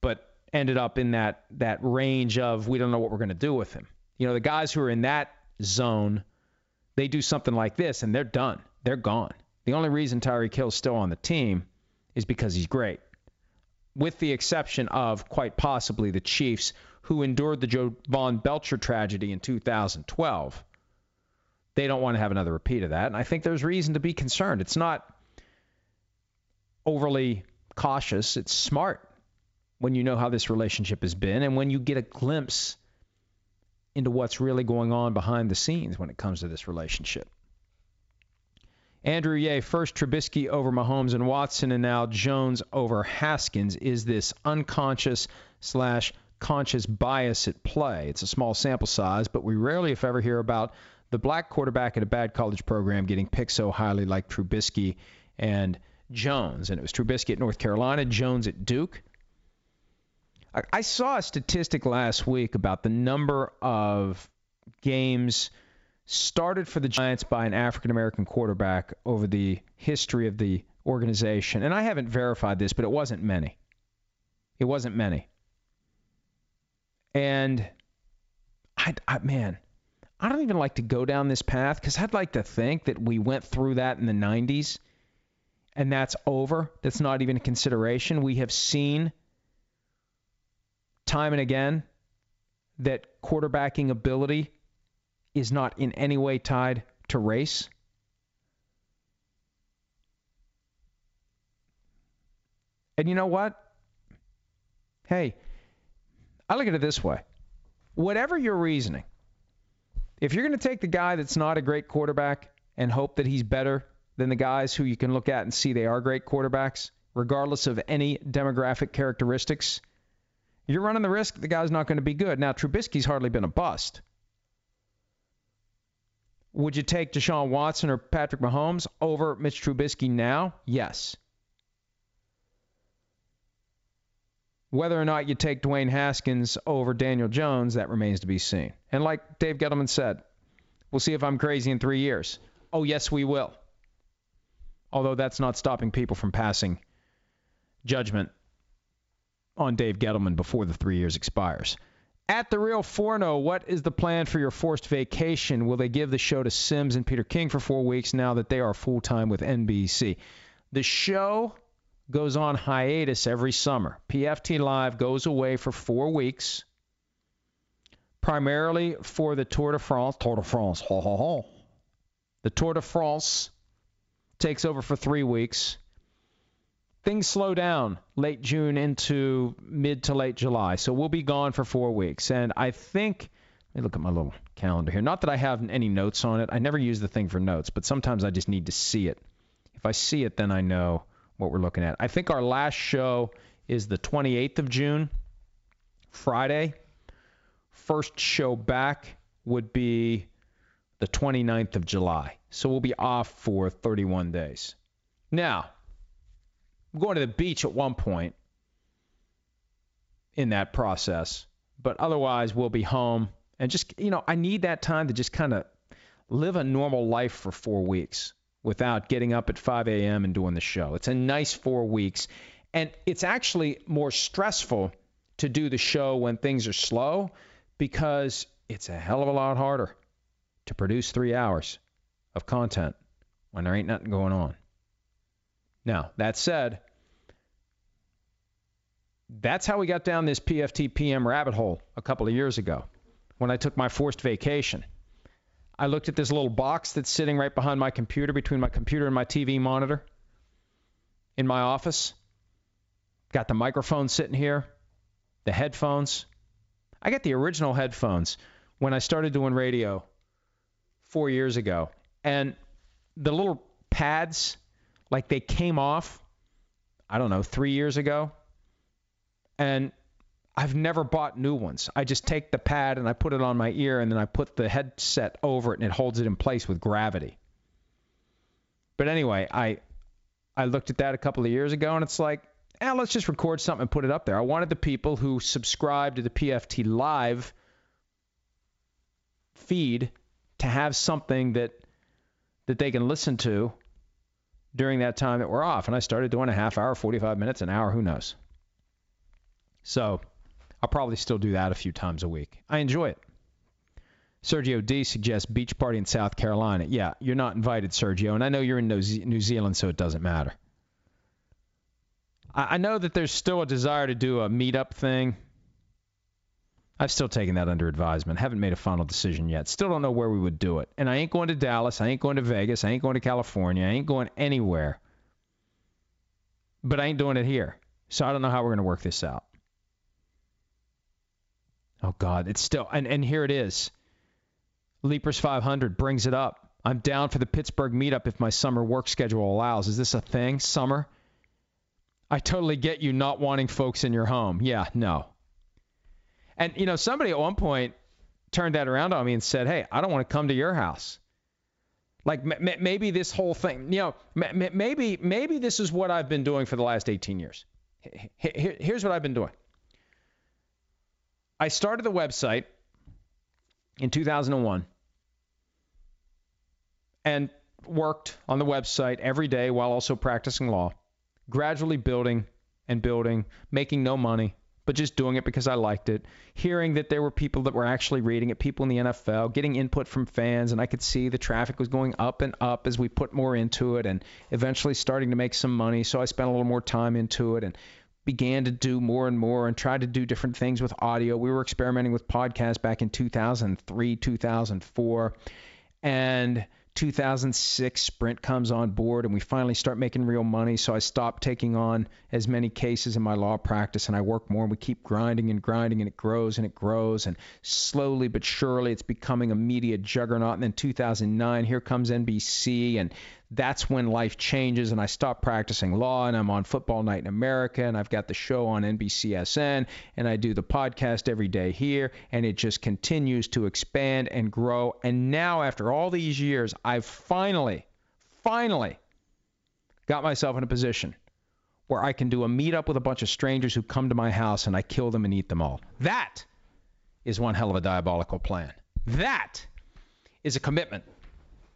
but ended up in that that range of we don't know what we're going to do with him. You know, the guys who are in that zone, they do something like this and they're done. They're gone. The only reason Tyreek Hill's still on the team is because he's great with the exception of quite possibly the Chiefs, who endured the Jovan Belcher tragedy in 2012. They don't want to have another repeat of that. And I think there's reason to be concerned. It's not overly cautious, it's smart when you know how this relationship has been and when you get a glimpse into what's really going on behind the scenes when it comes to this relationship. Andrew Ye, first Trubisky over Mahomes and Watson, and now Jones over Haskins. Is this unconscious slash conscious bias at play? It's a small sample size, but we rarely, if ever, hear about the black quarterback at a bad college program getting picked so highly like Trubisky and Jones. And it was Trubisky at North Carolina, Jones at Duke. I saw a statistic last week about the number of games – started for the Giants by an African American quarterback over the history of the organization. And I haven't verified this, but it wasn't many. It wasn't many. And I, I man, I don't even like to go down this path because I'd like to think that we went through that in the 90s and that's over. That's not even a consideration. We have seen time and again that quarterbacking ability is not in any way tied to race. And you know what? Hey, I look at it this way. Whatever your reasoning, if you're going to take the guy that's not a great quarterback and hope that he's better than the guys who you can look at and see they are great quarterbacks, regardless of any demographic characteristics, you're running the risk the guy's not going to be good. Now, Trubisky's hardly been a bust. Would you take Deshaun Watson or Patrick Mahomes over Mitch Trubisky now? Yes. Whether or not you take Dwayne Haskins over Daniel Jones, that remains to be seen. And like Dave Gettleman said, we'll see if I'm crazy in three years. Oh, yes, we will. Although that's not stopping people from passing judgment on Dave Gettleman before the three years expires. At the Real Forno, oh, what is the plan for your forced vacation? Will they give the show to Simms and Peter King for four weeks now that they are full time with NBC? The show goes on hiatus every summer. PFT Live goes away for four weeks, primarily for the Tour de France. Tour de France, ho ho ho. The Tour de France takes over for three weeks things slow down late June into mid to late July. So we'll be gone for four weeks. And I think, let me look at my little calendar here. Not that I have any notes on it. I never use the thing for notes, but sometimes I just need to see it. If I see it, then I know what we're looking at. I think our last show is the 28th of June, Friday. First show back would be the 29th of July. So we'll be off for 31 days. Now, going to the beach at one point in that process, but otherwise we'll be home and just you know I need that time to just kind of live a normal life for four weeks without getting up at 5 a.m. and doing the show. It's a nice four weeks, and it's actually more stressful to do the show when things are slow because it's a hell of a lot harder to produce three hours of content when there ain't nothing going on. Now, that said, that's how we got down this PFT PM rabbit hole a couple of years ago when I took my forced vacation. I looked at this little box that's sitting right behind my computer, between my computer and my TV monitor in my office. Got the microphone sitting here, the headphones. I got the original headphones when I started doing radio four years ago. And the little pads, like they came off, I don't know, three years ago. And I've never bought new ones. I just take the pad and I put it on my ear and then I put the headset over it and it holds it in place with gravity. But anyway, I I looked at that a couple of years ago and it's like, eh, let's just record something and put it up there. I wanted the people who subscribe to the PFT live feed to have something that that they can listen to during that time that we're off. And I started doing a half hour, 45 minutes, an hour, who knows. So I'll probably still do that a few times a week. I enjoy it. Sergio D suggests beach party in South Carolina. Yeah, you're not invited, Sergio, and I know you're in New Zealand, so it doesn't matter. I know that there's still a desire to do a meetup thing. I've still taken that under advisement. Haven't made a final decision yet. Still don't know where we would do it. And I ain't going to Dallas. I ain't going to Vegas. I ain't going to California. I ain't going anywhere. But I ain't doing it here. So I don't know how we're going to work this out. Oh God, it's still and and here it is. Leapers 500 brings it up. I'm down for the Pittsburgh meetup if my summer work schedule allows. Is this a thing? Summer? I totally get you not wanting folks in your home. Yeah, no. And you know, somebody at one point turned that around on me and said, "Hey, I don't want to come to your house." Like m- maybe this whole thing, you know, m- maybe maybe this is what I've been doing for the last 18 years. Here's what I've been doing. I started the website in 2001 and worked on the website every day while also practicing law, gradually building and building, making no money, but just doing it because I liked it. Hearing that there were people that were actually reading it, people in the NFL, getting input from fans, and I could see the traffic was going up and up as we put more into it and eventually starting to make some money. So I spent a little more time into it and began to do more and more and tried to do different things with audio. We were experimenting with podcasts back in 2003, 2004. And 2006 Sprint comes on board and we finally start making real money. So I stopped taking on as many cases in my law practice and I work more and we keep grinding and grinding and it grows and it grows and slowly but surely it's becoming a media juggernaut. And then 2009 here comes NBC and that's when life changes and I stop practicing law and I'm on Football Night in America and I've got the show on NBCSN and I do the podcast every day here and it just continues to expand and grow. And now, after all these years, I've finally, finally got myself in a position where I can do a meetup with a bunch of strangers who come to my house and I kill them and eat them all. That is one hell of a diabolical plan. That is a commitment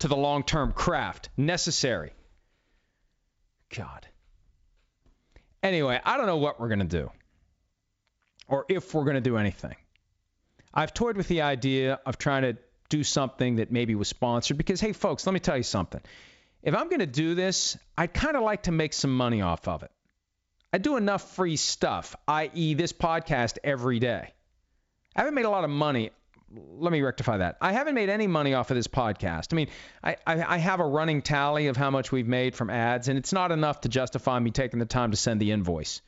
to the long term craft necessary. God. Anyway, I don't know what we're going to do or if we're going to do anything. I've toyed with the idea of trying to do something that maybe was sponsored because, hey, folks, let me tell you something. If I'm going to do this, I'd kind of like to make some money off of it. I do enough free stuff, i.e., this podcast every day. I haven't made a lot of money let me rectify that. I haven't made any money off of this podcast. I mean, I, I, I, have a running tally of how much we've made from ads, and it's not enough to justify me taking the time to send the invoice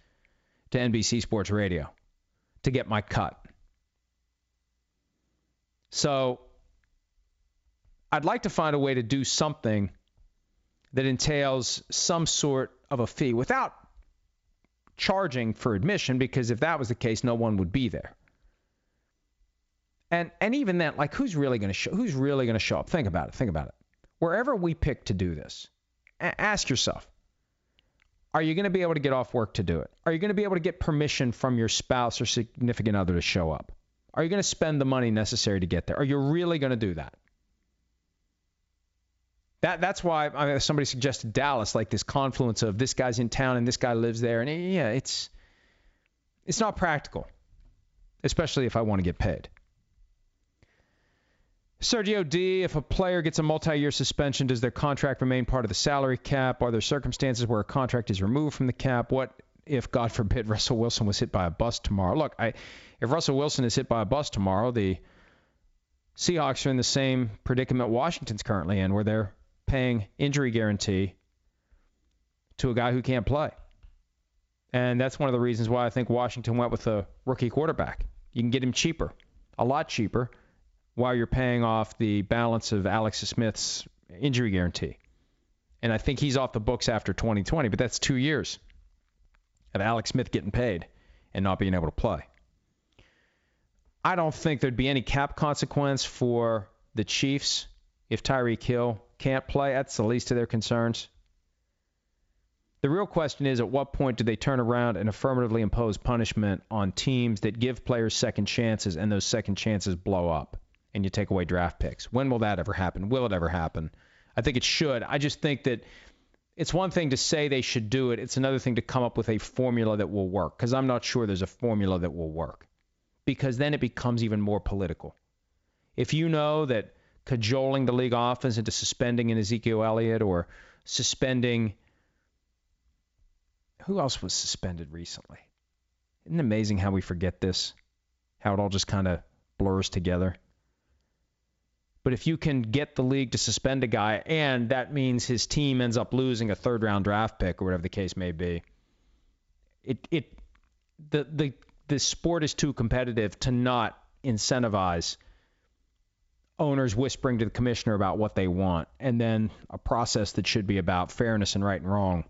to NBC Sports Radio to get my cut. So I'd like to find a way to do something that entails some sort of a fee without charging for admission, because if that was the case, no one would be there. And and even then, like who's really going to show who's really going to show up? Think about it. Think about it. Wherever we pick to do this, a- ask yourself, are you going to be able to get off work to do it? Are you going to be able to get permission from your spouse or significant other to show up? Are you going to spend the money necessary to get there? Are you really going to do that? That that's why I mean, somebody suggested Dallas, like this confluence of this guy's in town and this guy lives there, and yeah, it's it's not practical, especially if I want to get paid. Sergio D, if a player gets a multi year suspension, does their contract remain part of the salary cap? Are there circumstances where a contract is removed from the cap? What if, God forbid, Russell Wilson was hit by a bus tomorrow? Look, I, if Russell Wilson is hit by a bus tomorrow, the Seahawks are in the same predicament Washington's currently in, where they're paying injury guarantee to a guy who can't play. And that's one of the reasons why I think Washington went with a rookie quarterback. You can get him cheaper, a lot cheaper, while you're paying off the balance of Alex Smith's injury guarantee. And I think he's off the books after 2020, but that's two years of Alex Smith getting paid and not being able to play. I don't think there'd be any cap consequence for the Chiefs if Tyreek Hill can't play. That's the least of their concerns. The real question is at what point do they turn around and affirmatively impose punishment on teams that give players second chances and those second chances blow up and you take away draft picks? When will that ever happen? Will it ever happen? I think it should. I just think that it's one thing to say they should do it, it's another thing to come up with a formula that will work because I'm not sure there's a formula that will work because then it becomes even more political. If you know that cajoling the league offense into suspending an Ezekiel Elliott or suspending who else was suspended recently? Isn't it amazing how we forget this? How it all just kind of blurs together. But if you can get the league to suspend a guy and that means his team ends up losing a third round draft pick or whatever the case may be, it it the the the sport is too competitive to not incentivize owners whispering to the commissioner about what they want and then a process that should be about fairness and right and wrong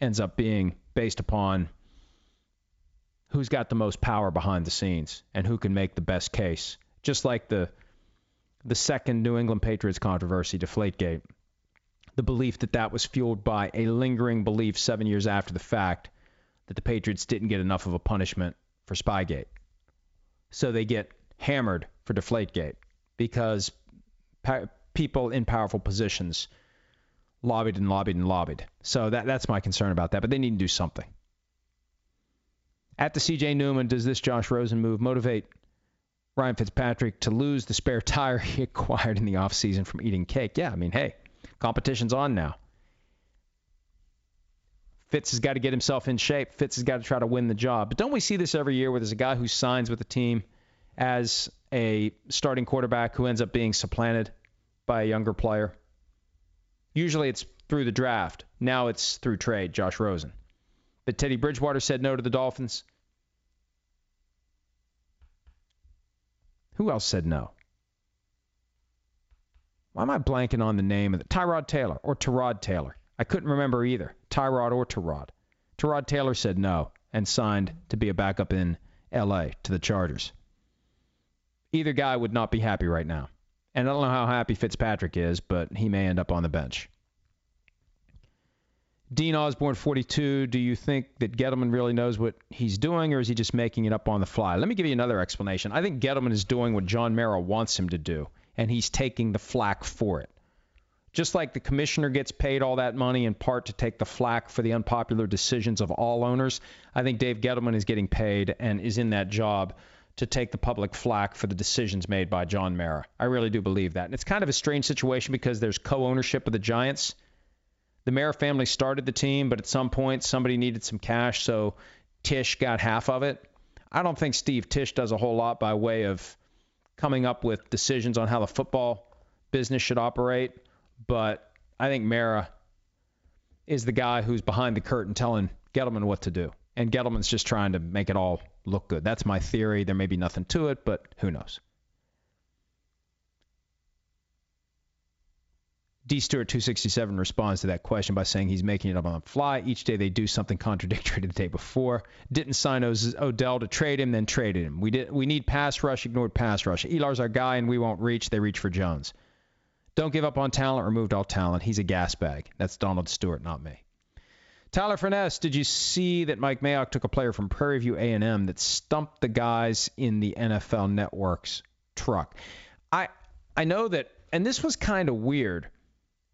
ends up being based upon who's got the most power behind the scenes and who can make the best case. Just like the the second New England Patriots controversy, Deflategate, the belief that that was fueled by a lingering belief seven years after the fact that the Patriots didn't get enough of a punishment for Spygate. So they get hammered for Deflategate because pa- people in powerful positions lobbied and lobbied and lobbied. So that that's my concern about that. But they need to do something. At the CJ Newman, does this Josh Rosen move motivate Ryan Fitzpatrick to lose the spare tire he acquired in the offseason from eating cake? Yeah, I mean, hey, competition's on now. Fitz has got to get himself in shape. Fitz has got to try to win the job. But don't we see this every year where there's a guy who signs with a team as a starting quarterback who ends up being supplanted by a younger player? Usually it's through the draft. Now it's through trade, Josh Rosen. But Teddy Bridgewater said no to the Dolphins. Who else said no? Why am I blanking on the name of the Tyrod Taylor or Tyrod Taylor? I couldn't remember either. Tyrod or Tyrod. Tyrod Taylor said no and signed to be a backup in LA to the Chargers. Either guy would not be happy right now. And I don't know how happy Fitzpatrick is, but he may end up on the bench. Dean Osborne, 42. Do you think that Gettleman really knows what he's doing, or is he just making it up on the fly? Let me give you another explanation. I think Gettleman is doing what John Mara wants him to do, and he's taking the flack for it. Just like the commissioner gets paid all that money in part to take the flack for the unpopular decisions of all owners, I think Dave Gettleman is getting paid and is in that job to take the public flack for the decisions made by John Mara. I really do believe that. And it's kind of a strange situation because there's co ownership of the Giants. The Mara family started the team, but at some point somebody needed some cash, so Tisch got half of it. I don't think Steve Tisch does a whole lot by way of coming up with decisions on how the football business should operate, but I think Mara is the guy who's behind the curtain telling Gettleman what to do. And Gettleman's just trying to make it all look good. That's my theory. There may be nothing to it, but who knows? D Stewart 267 responds to that question by saying he's making it up on the fly. Each day they do something contradictory to the day before. Didn't sign Odell to trade him, then traded him. We did. We need pass rush, ignored pass rush. Elar's our guy, and we won't reach. They reach for Jones. Don't give up on talent. Removed all talent. He's a gas bag. That's Donald Stewart, not me. Tyler Furness, did you see that Mike Mayock took a player from Prairie View A&M that stumped the guys in the NFL Network's truck? I I know that, and this was kind of weird.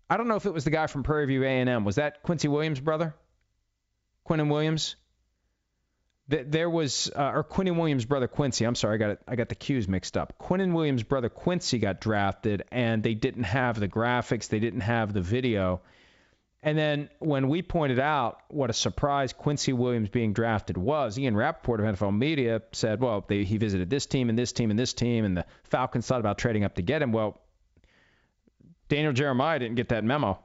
I don't know if it was the guy from Prairie View A&M. Was that Quincy Williams' brother? Quinnen Williams? There was, uh, or Quinnen Williams' brother Quincy. I'm sorry, I got it. I got the cues mixed up. Quinnen Williams' brother Quincy got drafted, and they didn't have the graphics, they didn't have the video, and then when we pointed out what a surprise Quincy Williams being drafted was, Ian Rapoport of NFL Media said, well, they, he visited this team and this team and this team, and the Falcons thought about trading up to get him. Well, Daniel Jeremiah didn't get that memo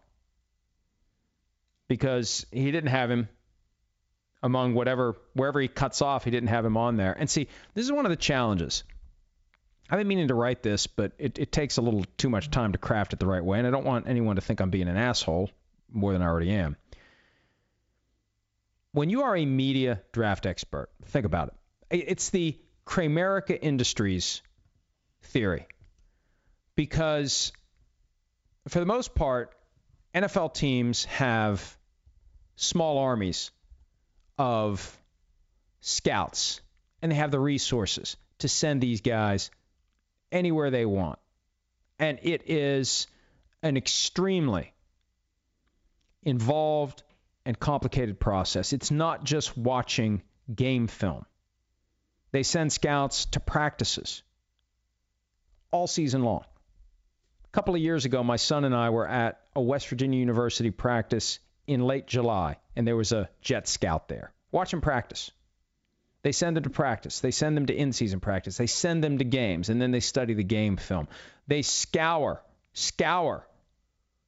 because he didn't have him among whatever wherever he cuts off, he didn't have him on there. And see, this is one of the challenges. I've been meaning to write this, but it, it takes a little too much time to craft it the right way, and I don't want anyone to think I'm being an asshole more than I already am. When you are a media draft expert, think about it. It's the Kramerica Industries theory. Because for the most part, NFL teams have small armies of scouts, and they have the resources to send these guys anywhere they want. And it is an extremely involved and complicated process. It's not just watching game film. They send scouts to practices all season long. A couple of years ago, my son and I were at a West Virginia University practice in late July, and there was a jet scout there. Watch them practice. They send them to practice. They send them to in season practice. They send them to games, and then they study the game film. They scour, scour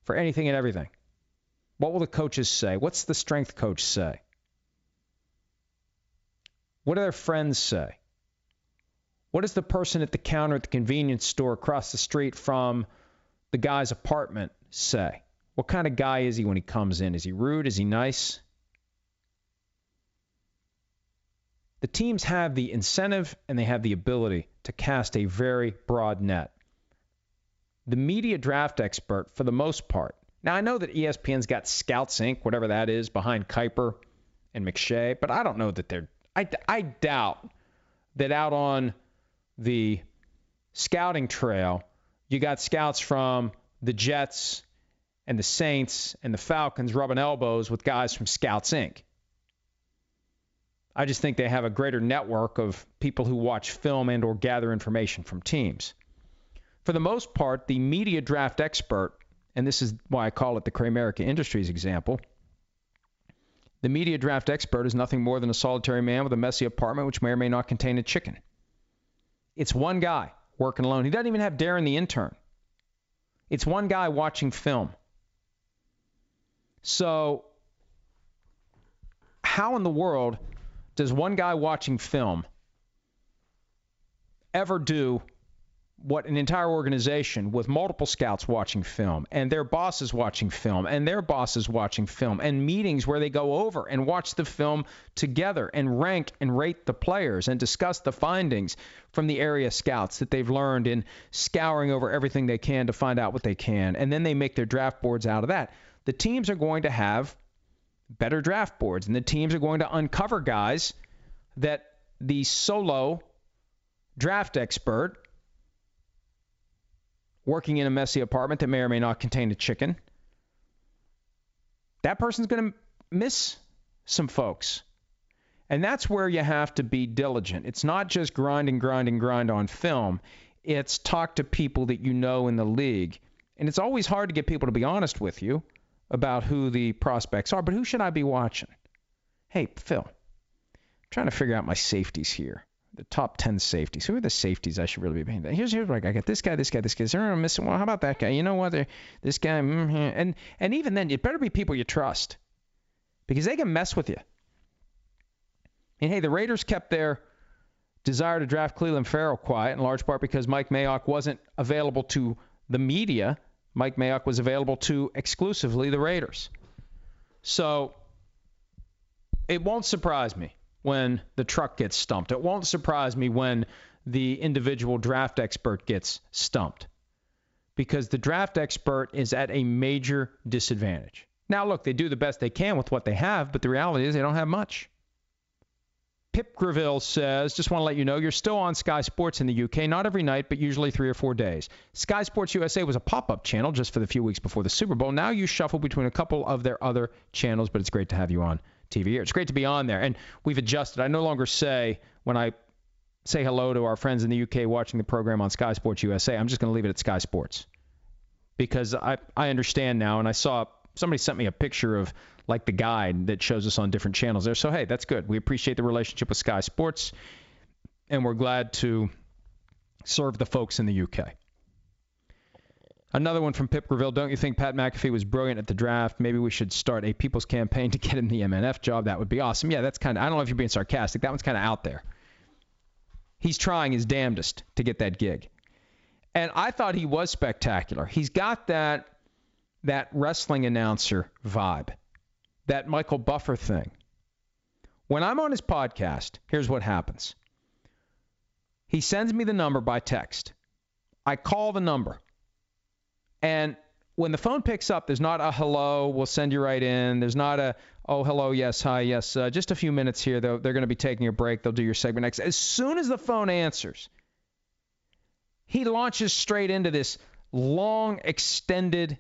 for anything and everything. What will the coaches say? What's the strength coach say? What do their friends say? What does the person at the counter at the convenience store across the street from the guy's apartment say? What kind of guy is he when he comes in? Is he rude? Is he nice? The teams have the incentive and they have the ability to cast a very broad net. The media draft expert, for the most part, now I know that ESPN's got Scouts Inc., whatever that is, behind Kiper and McShay, but I don't know that they're. I, I doubt that out on the scouting trail, you got scouts from the Jets and the Saints and the Falcons rubbing elbows with guys from Scouts Inc. I just think they have a greater network of people who watch film and or gather information from teams. For the most part, the media draft expert, and this is why I call it the Kramerica Industries example, the media draft expert is nothing more than a solitary man with a messy apartment which may or may not contain a chicken. It's one guy working alone. He doesn't even have Darin the intern. It's one guy watching film. So, how in the world does one guy watching film ever do what an entire organization with multiple scouts watching film and their bosses watching film and their bosses watching film and meetings where they go over and watch the film together and rank and rate the players and discuss the findings from the area scouts that they've learned in scouring over everything they can to find out what they can. And then they make their draft boards out of that. The teams are going to have better draft boards and the teams are going to uncover guys that the solo draft expert working in a messy apartment that may or may not contain a chicken, that person's going to miss some folks. And that's where you have to be diligent. It's not just grind and grind and grind on film, it's talk to people that you know in the league. And it's always hard to get people to be honest with you about who the prospects are, but who should I be watching? Hey, Phil, I'm trying to figure out my safeties here the top 10 safeties. Who are the safeties I should really be paying? Here's here's what I got. This guy, this guy, this guy. Is there missing? Well, how about that guy? You know what? This guy, mm-hmm. and and even then, it better be people you trust, because they can mess with you. And hey, the Raiders kept their desire to draft Clelin Ferrell quiet in large part because Mike Mayock wasn't available to the media. Mike Mayock was available to exclusively the Raiders. So it won't surprise me when the truck gets stumped. It won't surprise me when the individual draft expert gets stumped because the draft expert is at a major disadvantage. Now, look, they do the best they can with what they have, but the reality is they don't have much. Pip Greville says, just want to let you know, you're still on Sky Sports in the UK, not every night, but usually three or four days. Sky Sports USA was a pop up channel just for the few weeks before the Super Bowl. Now you shuffle between a couple of their other channels, but it's great to have you on TV. It's great to be on there. And we've adjusted. I no longer say when I say hello to our friends in the UK watching the program on Sky Sports USA, I'm just going to leave it at Sky Sports. Because I, I understand now, and I saw somebody sent me a picture of like the guide that shows us on different channels there. So, hey, that's good. We appreciate the relationship with Sky Sports, and we're glad to serve the folks in the UK. Another one from Pip Gravel. Don't you think Pat McAfee was brilliant at the draft? Maybe we should start a people's campaign to get him the MNF job. That would be awesome. Yeah, that's kind of, I don't know if you're being sarcastic. That one's kind of out there. He's trying his damnedest to get that gig. And I thought he was spectacular. He's got that that wrestling announcer vibe, that Michael Buffer thing. When I'm on his podcast, here's what happens. He sends me the number by text. I call the number. And when the phone picks up, there's not a hello, we'll send you right in. There's not a, oh, hello, yes, hi, yes, uh, just a few minutes here. They're, they're going to be taking a break. They'll do your segment next. As soon as the phone answers, he launches straight into this long, extended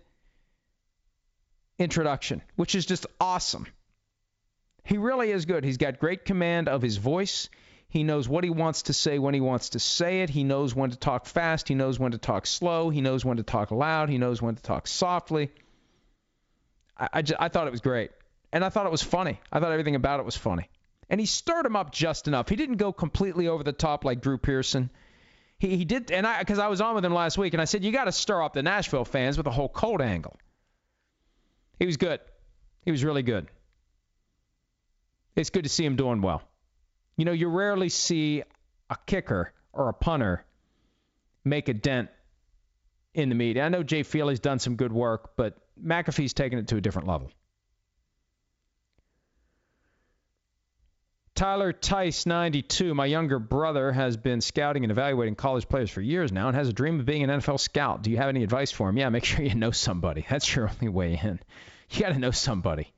introduction, which is just awesome. He really is good. He's got great command of his voice. He knows what he wants to say when he wants to say it. He knows when to talk fast. He knows when to talk slow. He knows when to talk loud. He knows when to talk softly. I, I, just, I thought it was great. And I thought it was funny. I thought everything about it was funny. And he stirred him up just enough. He didn't go completely over the top like Drew Pearson. He, he did, and I because I was on with him last week, and I said you got to stir up the Nashville fans with a whole cold angle. He was good. He was really good. It's good to see him doing well. You know, you rarely see a kicker or a punter make a dent in the media. I know Jay Feely's done some good work, but McAfee's taken it to a different level. Tyler Tice, 92. My younger brother has been scouting and evaluating college players for years now and has a dream of being an NFL scout. Do you have any advice for him? Yeah, make sure you know somebody. That's your only way in. You got to know somebody.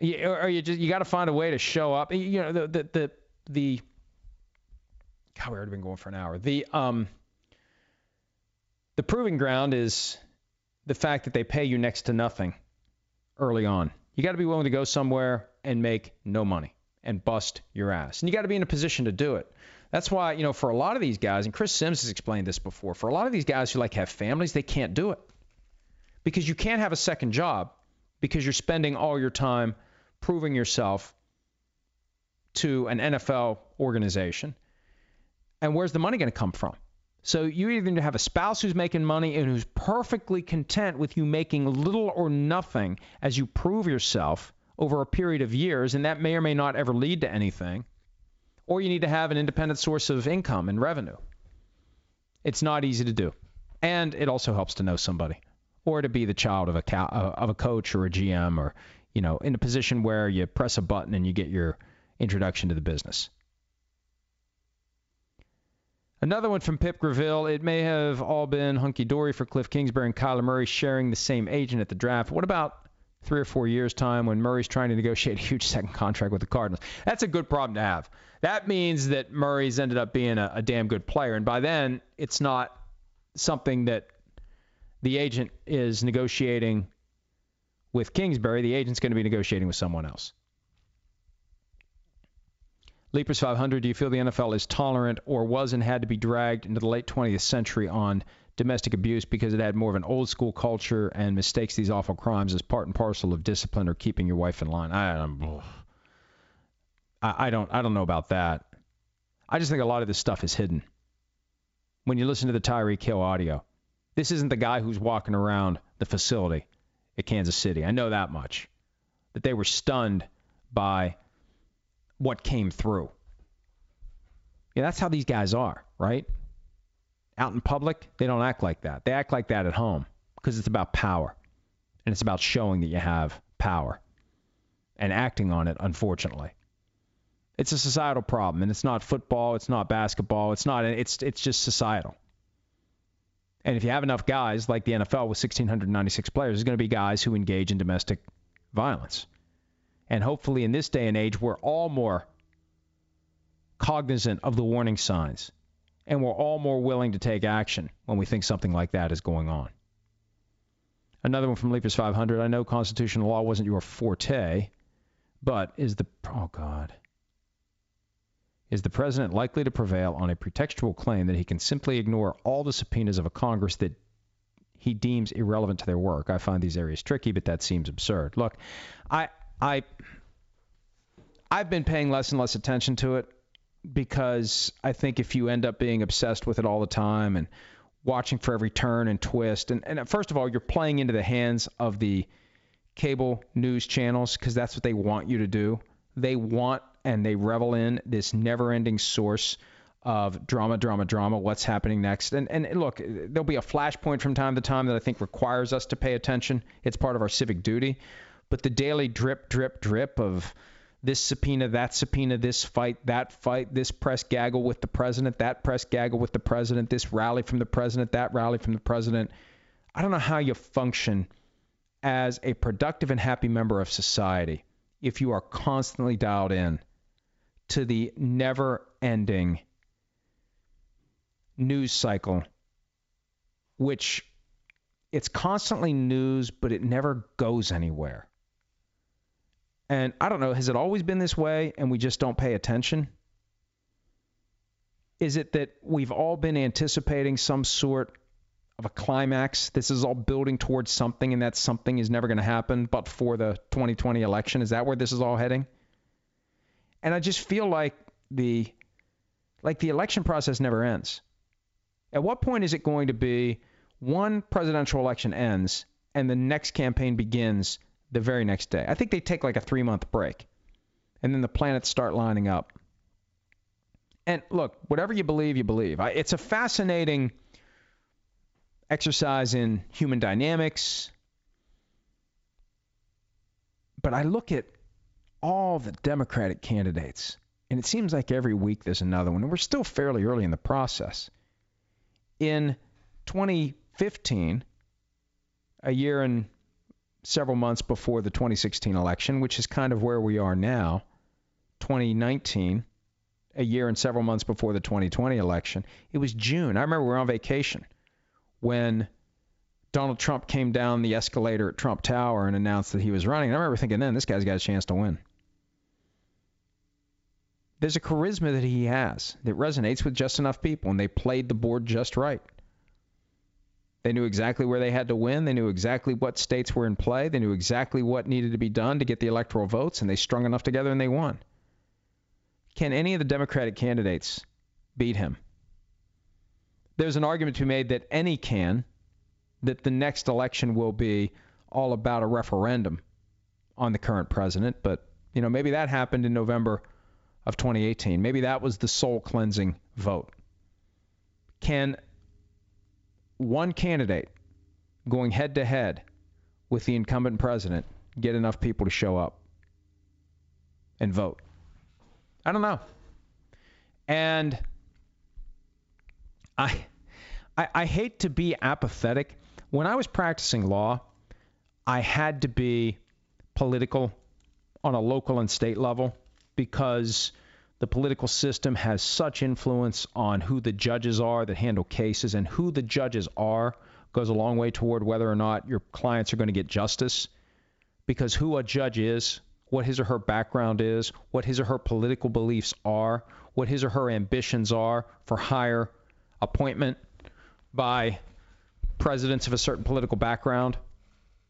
You, or you just you got to find a way to show up. You know the the the, the God, we already been going for an hour. The um the proving ground is the fact that they pay you next to nothing early on. You got to be willing to go somewhere and make no money and bust your ass. And you got to be in a position to do it. That's why, you know, for a lot of these guys, and Chris Simms has explained this before, for a lot of these guys who like have families, they can't do it. Because you can't have a second job because you're spending all your time proving yourself to an NFL organization. And where's the money going to come from? So you either need to have a spouse who's making money and who's perfectly content with you making little or nothing as you prove yourself over a period of years, and that may or may not ever lead to anything, or you need to have an independent source of income and revenue. It's not easy to do. And it also helps to know somebody or to be the child of a of a coach or a GM or you know in a position where you press a button and you get your introduction to the business. Another one from Pip Graville. It may have all been hunky dory for Kliff Kingsbury and Kyler Murray sharing the same agent at the draft. What about three or four years' time when Murray's trying to negotiate a huge second contract with the Cardinals. That's a good problem to have. That means that Murray's ended up being a, a damn good player. And by then, it's not something that the agent is negotiating with Kingsbury. The agent's going to be negotiating with someone else. Leapers 500, do you feel the NFL is tolerant or was and had to be dragged into the late 20th century on domestic abuse because it had more of an old school culture and mistakes these awful crimes as part and parcel of discipline or keeping your wife in line. I, I, I don't I don't know about that. I just think a lot of this stuff is hidden. When you listen to the Tyreek Hill audio, this isn't the guy who's walking around the facility at Kansas City. I know that much. That they were stunned by what came through. Yeah, that's how these guys are, right? Out in public, they don't act like that. They act like that at home because it's about power. And it's about showing that you have power and acting on it, unfortunately. It's a societal problem, and it's not football, it's not basketball, it's not it's it's just societal. And if you have enough guys like the NFL with 1696 players, there's going to be guys who engage in domestic violence. And hopefully in this day and age we're all more cognizant of the warning signs and we're all more willing to take action when we think something like that is going on. Another one from Leapers 500. I know constitutional law wasn't your forte, but is the oh god. Is the president likely to prevail on a pretextual claim that he can simply ignore all the subpoenas of a Congress that he deems irrelevant to their work? I find these areas tricky, but that seems absurd. Look, I I I've been paying less and less attention to it because I think if you end up being obsessed with it all the time and watching for every turn and twist. And, and first of all, you're playing into the hands of the cable news channels because that's what they want you to do. They want and they revel in this never ending source of drama, drama, drama, what's happening next. And, and look, there'll be a flashpoint from time to time that I think requires us to pay attention. It's part of our civic duty. But the daily drip, drip, drip of this subpoena, that subpoena, this fight, that fight, this press gaggle with the president, that press gaggle with the president, this rally from the president, that rally from the president. I don't know how you function as a productive and happy member of society if you are constantly dialed in to the never ending news cycle, which it's constantly news, but it never goes anywhere. And I don't know, has it always been this way and we just don't pay attention? Is it that we've all been anticipating some sort of a climax? This is all building towards something and that something is never going to happen but for the 2020 election? Is that where this is all heading? And I just feel like the like the election process never ends. At what point is it going to be one presidential election ends and the next campaign begins the very next day. I think they take like a three month break. And then the planets start lining up. And look, whatever you believe, you believe. It's a fascinating exercise in human dynamics. But I look at all the Democratic candidates, and it seems like every week there's another one. And we're still fairly early in the process. In 2015, a year and several months before the 2016 election, which is kind of where we are now, 2019, a year and several months before the 2020 election. It was June. I remember we were on vacation when Donald Trump came down the escalator at Trump Tower and announced that he was running. I remember thinking then, this guy's got a chance to win. There's a charisma that he has that resonates with just enough people, and they played the board just right. They knew exactly where they had to win. They knew exactly what states were in play. They knew exactly what needed to be done to get the electoral votes, and they strung enough together and they won. Can any of the Democratic candidates beat him? There's an argument to be made that any can, that the next election will be all about a referendum on the current president, but you know, maybe that happened in November of 2018. Maybe that was the soul cleansing vote. Can one candidate going head to head with the incumbent president get enough people to show up and vote? I don't know. And I, I, I hate to be apathetic. When I was practicing law, I had to be political on a local and state level because the political system has such influence on who the judges are that handle cases, and who the judges are goes a long way toward whether or not your clients are going to get justice. Because who a judge is, what his or her background is, what his or her political beliefs are, what his or her ambitions are for higher appointment by presidents of a certain political background,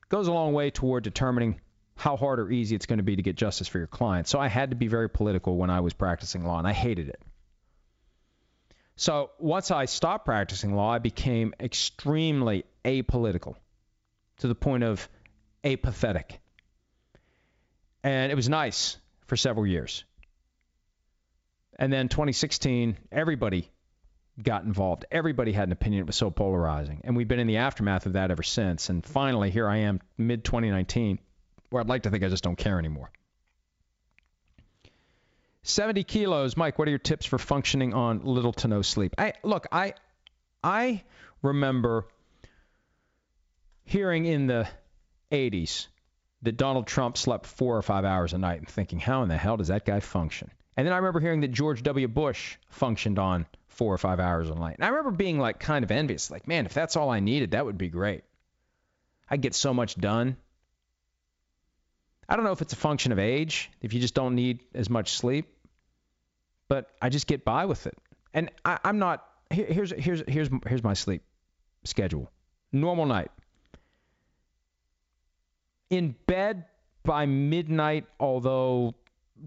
goes a long way toward determining how hard or easy it's going to be to get justice for your client. So I had to be very political when I was practicing law, and I hated it. So once I stopped practicing law, I became extremely apolitical to the point of apathetic. And it was nice for several years. And then 2016, everybody got involved. Everybody had an opinion. It was so polarizing. And we've been in the aftermath of that ever since. And finally, here I am, mid 2019 I'd like to think I just don't care anymore. 70 kilos. Mike, what are your tips for functioning on little to no sleep? I look, I I remember hearing in the 80s that Donald Trump slept 4 or 5 hours a night and thinking, "How in the hell does that guy function?" And then I remember hearing that George W. Bush functioned on 4 or 5 hours a night. And I remember being like kind of envious, like, "Man, if that's all I needed, that would be great." I'd get so much done I don't know if it's a function of age, if you just don't need as much sleep, but I just get by with it. And I, am not. Here, here's here's here's here's my sleep schedule. Normal night. In bed by midnight, although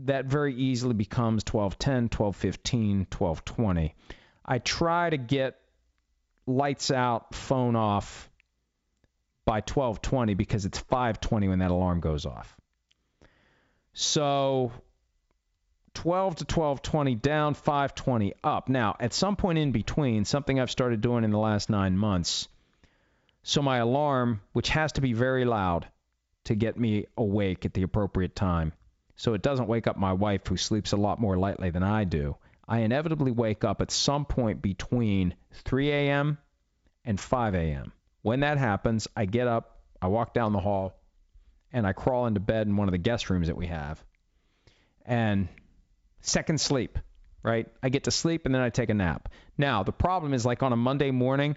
that very easily becomes 12:10, 12:15, 12:20. I try to get lights out, phone off by 12:20 because it's 5:20 when that alarm goes off. So 12 to 12:20 down, 5:20 up. Now, at some point in between, something I've started doing in the last 9 months, so my alarm, which has to be very loud to get me awake at the appropriate time, so it doesn't wake up my wife who sleeps a lot more lightly than I do. I inevitably wake up at some point between 3 a.m. and 5 a.m. When that happens, I get up, I walk down the hall, and I crawl into bed in one of the guest rooms that we have. And second sleep, right? I get to sleep and then I take a nap. Now, the problem is like on a Monday morning,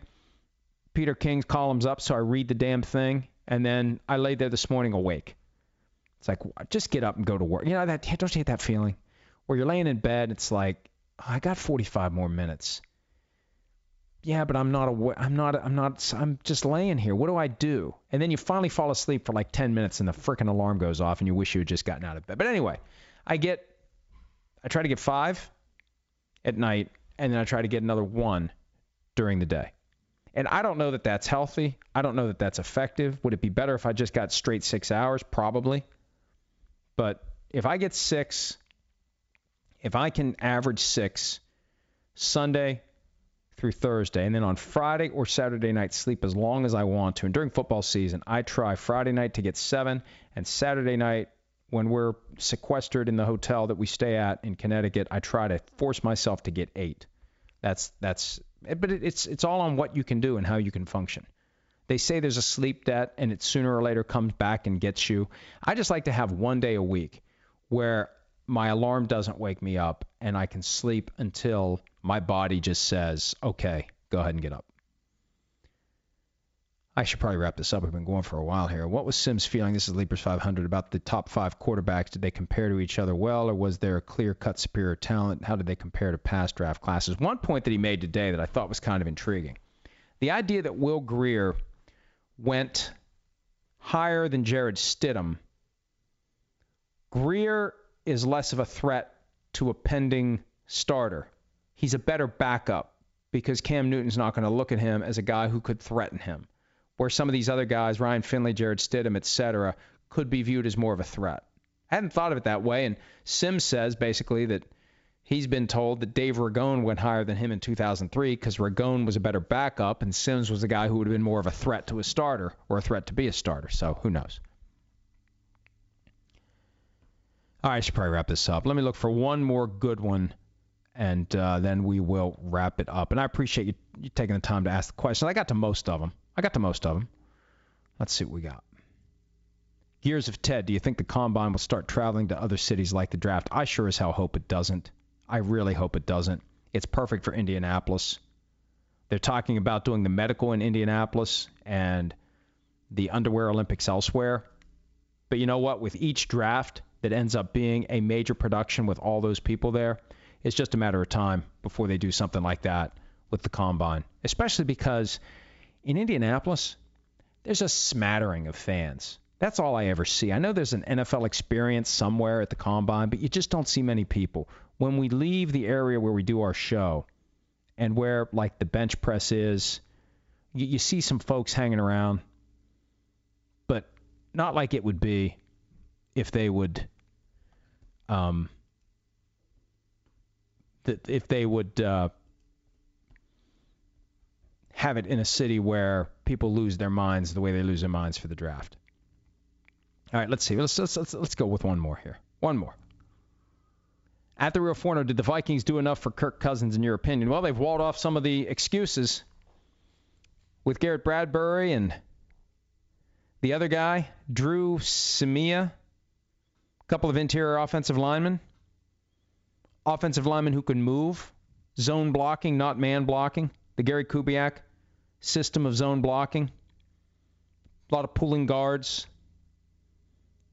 Peter King's column's up, so I read the damn thing, and then I lay there this morning awake. It's like, just get up and go to work. You know, that don't you hate that feeling? Where you're laying in bed, it's like, oh, I got 45 more minutes yeah, but I'm not. I'm not. I'm not. I'm just laying here. What do I do? And then you finally fall asleep for like 10 minutes, and the freaking alarm goes off, and you wish you had just gotten out of bed. But anyway, I get. I try to get five at night, and then I try to get another one during the day. And I don't know that that's healthy. I don't know that that's effective. Would it be better if I just got straight six hours? Probably. But if I get six, if I can average six, Sunday, through Thursday, and then on Friday or Saturday night, sleep as long as I want to. And during football season, I try Friday night to get seven, and Saturday night, when we're sequestered in the hotel that we stay at in Connecticut, I try to force myself to get eight. That's that's, but it's it's all on what you can do and how you can function. They say there's a sleep debt, and it sooner or later comes back and gets you. I just like to have one day a week where my alarm doesn't wake me up and I can sleep until my body just says, okay, go ahead and get up. I should probably wrap this up. We've been going for a while here. What was Simms feeling? This is Leapers 500 about the top five quarterbacks. Did they compare to each other well, or was there a clear cut superior talent? How did they compare to past draft classes? One point that he made today that I thought was kind of intriguing the idea that Will Grier went higher than Jarrett Stidham. Grier is less of a threat to a pending starter he's a better backup because Cam Newton's not going to look at him as a guy who could threaten him. Where some of these other guys, Ryan Finley, Jarrett Stidham, etc., could be viewed as more of a threat. I hadn't thought of it that way, and Simms says basically that he's been told that Dave Ragone went higher than him in 2003 because Ragone was a better backup and Simms was a guy who would have been more of a threat to a starter or a threat to be a starter. So who knows? All right, I should probably wrap this up. Let me look for one more good one and uh, then we will wrap it up. And I appreciate you, you taking the time to ask the question. I got to most of them. I got to most of them. Let's see what we got. Gears of Ted, do you think the combine will start traveling to other cities like the draft? I sure as hell hope it doesn't. I really hope it doesn't. It's perfect for Indianapolis. They're talking about doing the medical in Indianapolis and the underwear Olympics elsewhere. But you know what? With each draft that ends up being a major production with all those people there, it's just a matter of time before they do something like that with the combine, especially because in Indianapolis, there's a smattering of fans. That's all I ever see. I know there's an NFL experience somewhere at the combine, but you just don't see many people. When we leave the area where we do our show and where like the bench press is, you, you see some folks hanging around, but not like it would be if they would um, that if they would uh, have it in a city where people lose their minds the way they lose their minds for the draft. All right, let's see. Let's let's let's, let's go with one more here. One more. At the Real Forno, did the Vikings do enough for Kirk Cousins in your opinion? Well, they've walled off some of the excuses with Garrett Bradbury and the other guy, Dru Samia, a couple of interior offensive linemen offensive lineman who can move, zone blocking, not man blocking. The Gary Kubiak system of zone blocking. A lot of pulling guards.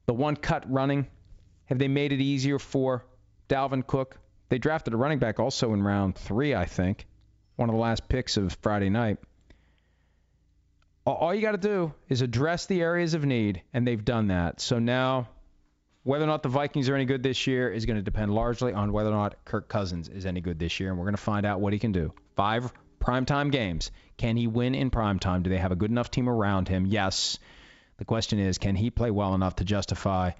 The one cut running. Have they made it easier for Dalvin Cook? They drafted a running back also in round three, I think. One of the last picks of Friday night. All you got to do is address the areas of need, and they've done that. So now whether or not the Vikings are any good this year is going to depend largely on whether or not Kirk Cousins is any good this year, and we're going to find out what he can do. Five primetime games. Can he win in primetime? Do they have a good enough team around him? Yes. The question is, can he play well enough to justify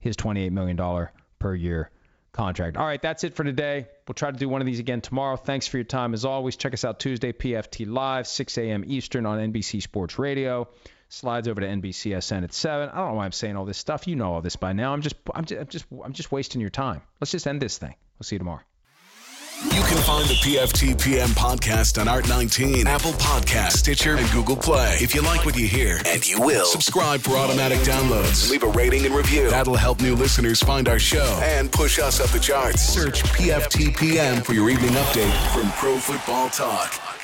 his $28 million per year contract? All right, that's it for today. We'll try to do one of these again tomorrow. Thanks for your time. As always, check us out Tuesday, PFT Live, 6 a.m. Eastern on NBC Sports Radio. Slides over to NBCSN at 7. I don't know why I'm saying all this stuff. You know all this by now. I'm just, I'm just, I'm just, I'm just wasting your time. Let's just end this thing. We'll see you tomorrow. You can find the PFT PM podcast on Art19, Apple Podcast, Stitcher, and Google Play. If you like what you hear, and you will, subscribe for automatic downloads. Leave a rating and review. That'll help new listeners find our show and push us up the charts. Search PFT PM for your evening update from Pro Football Talk.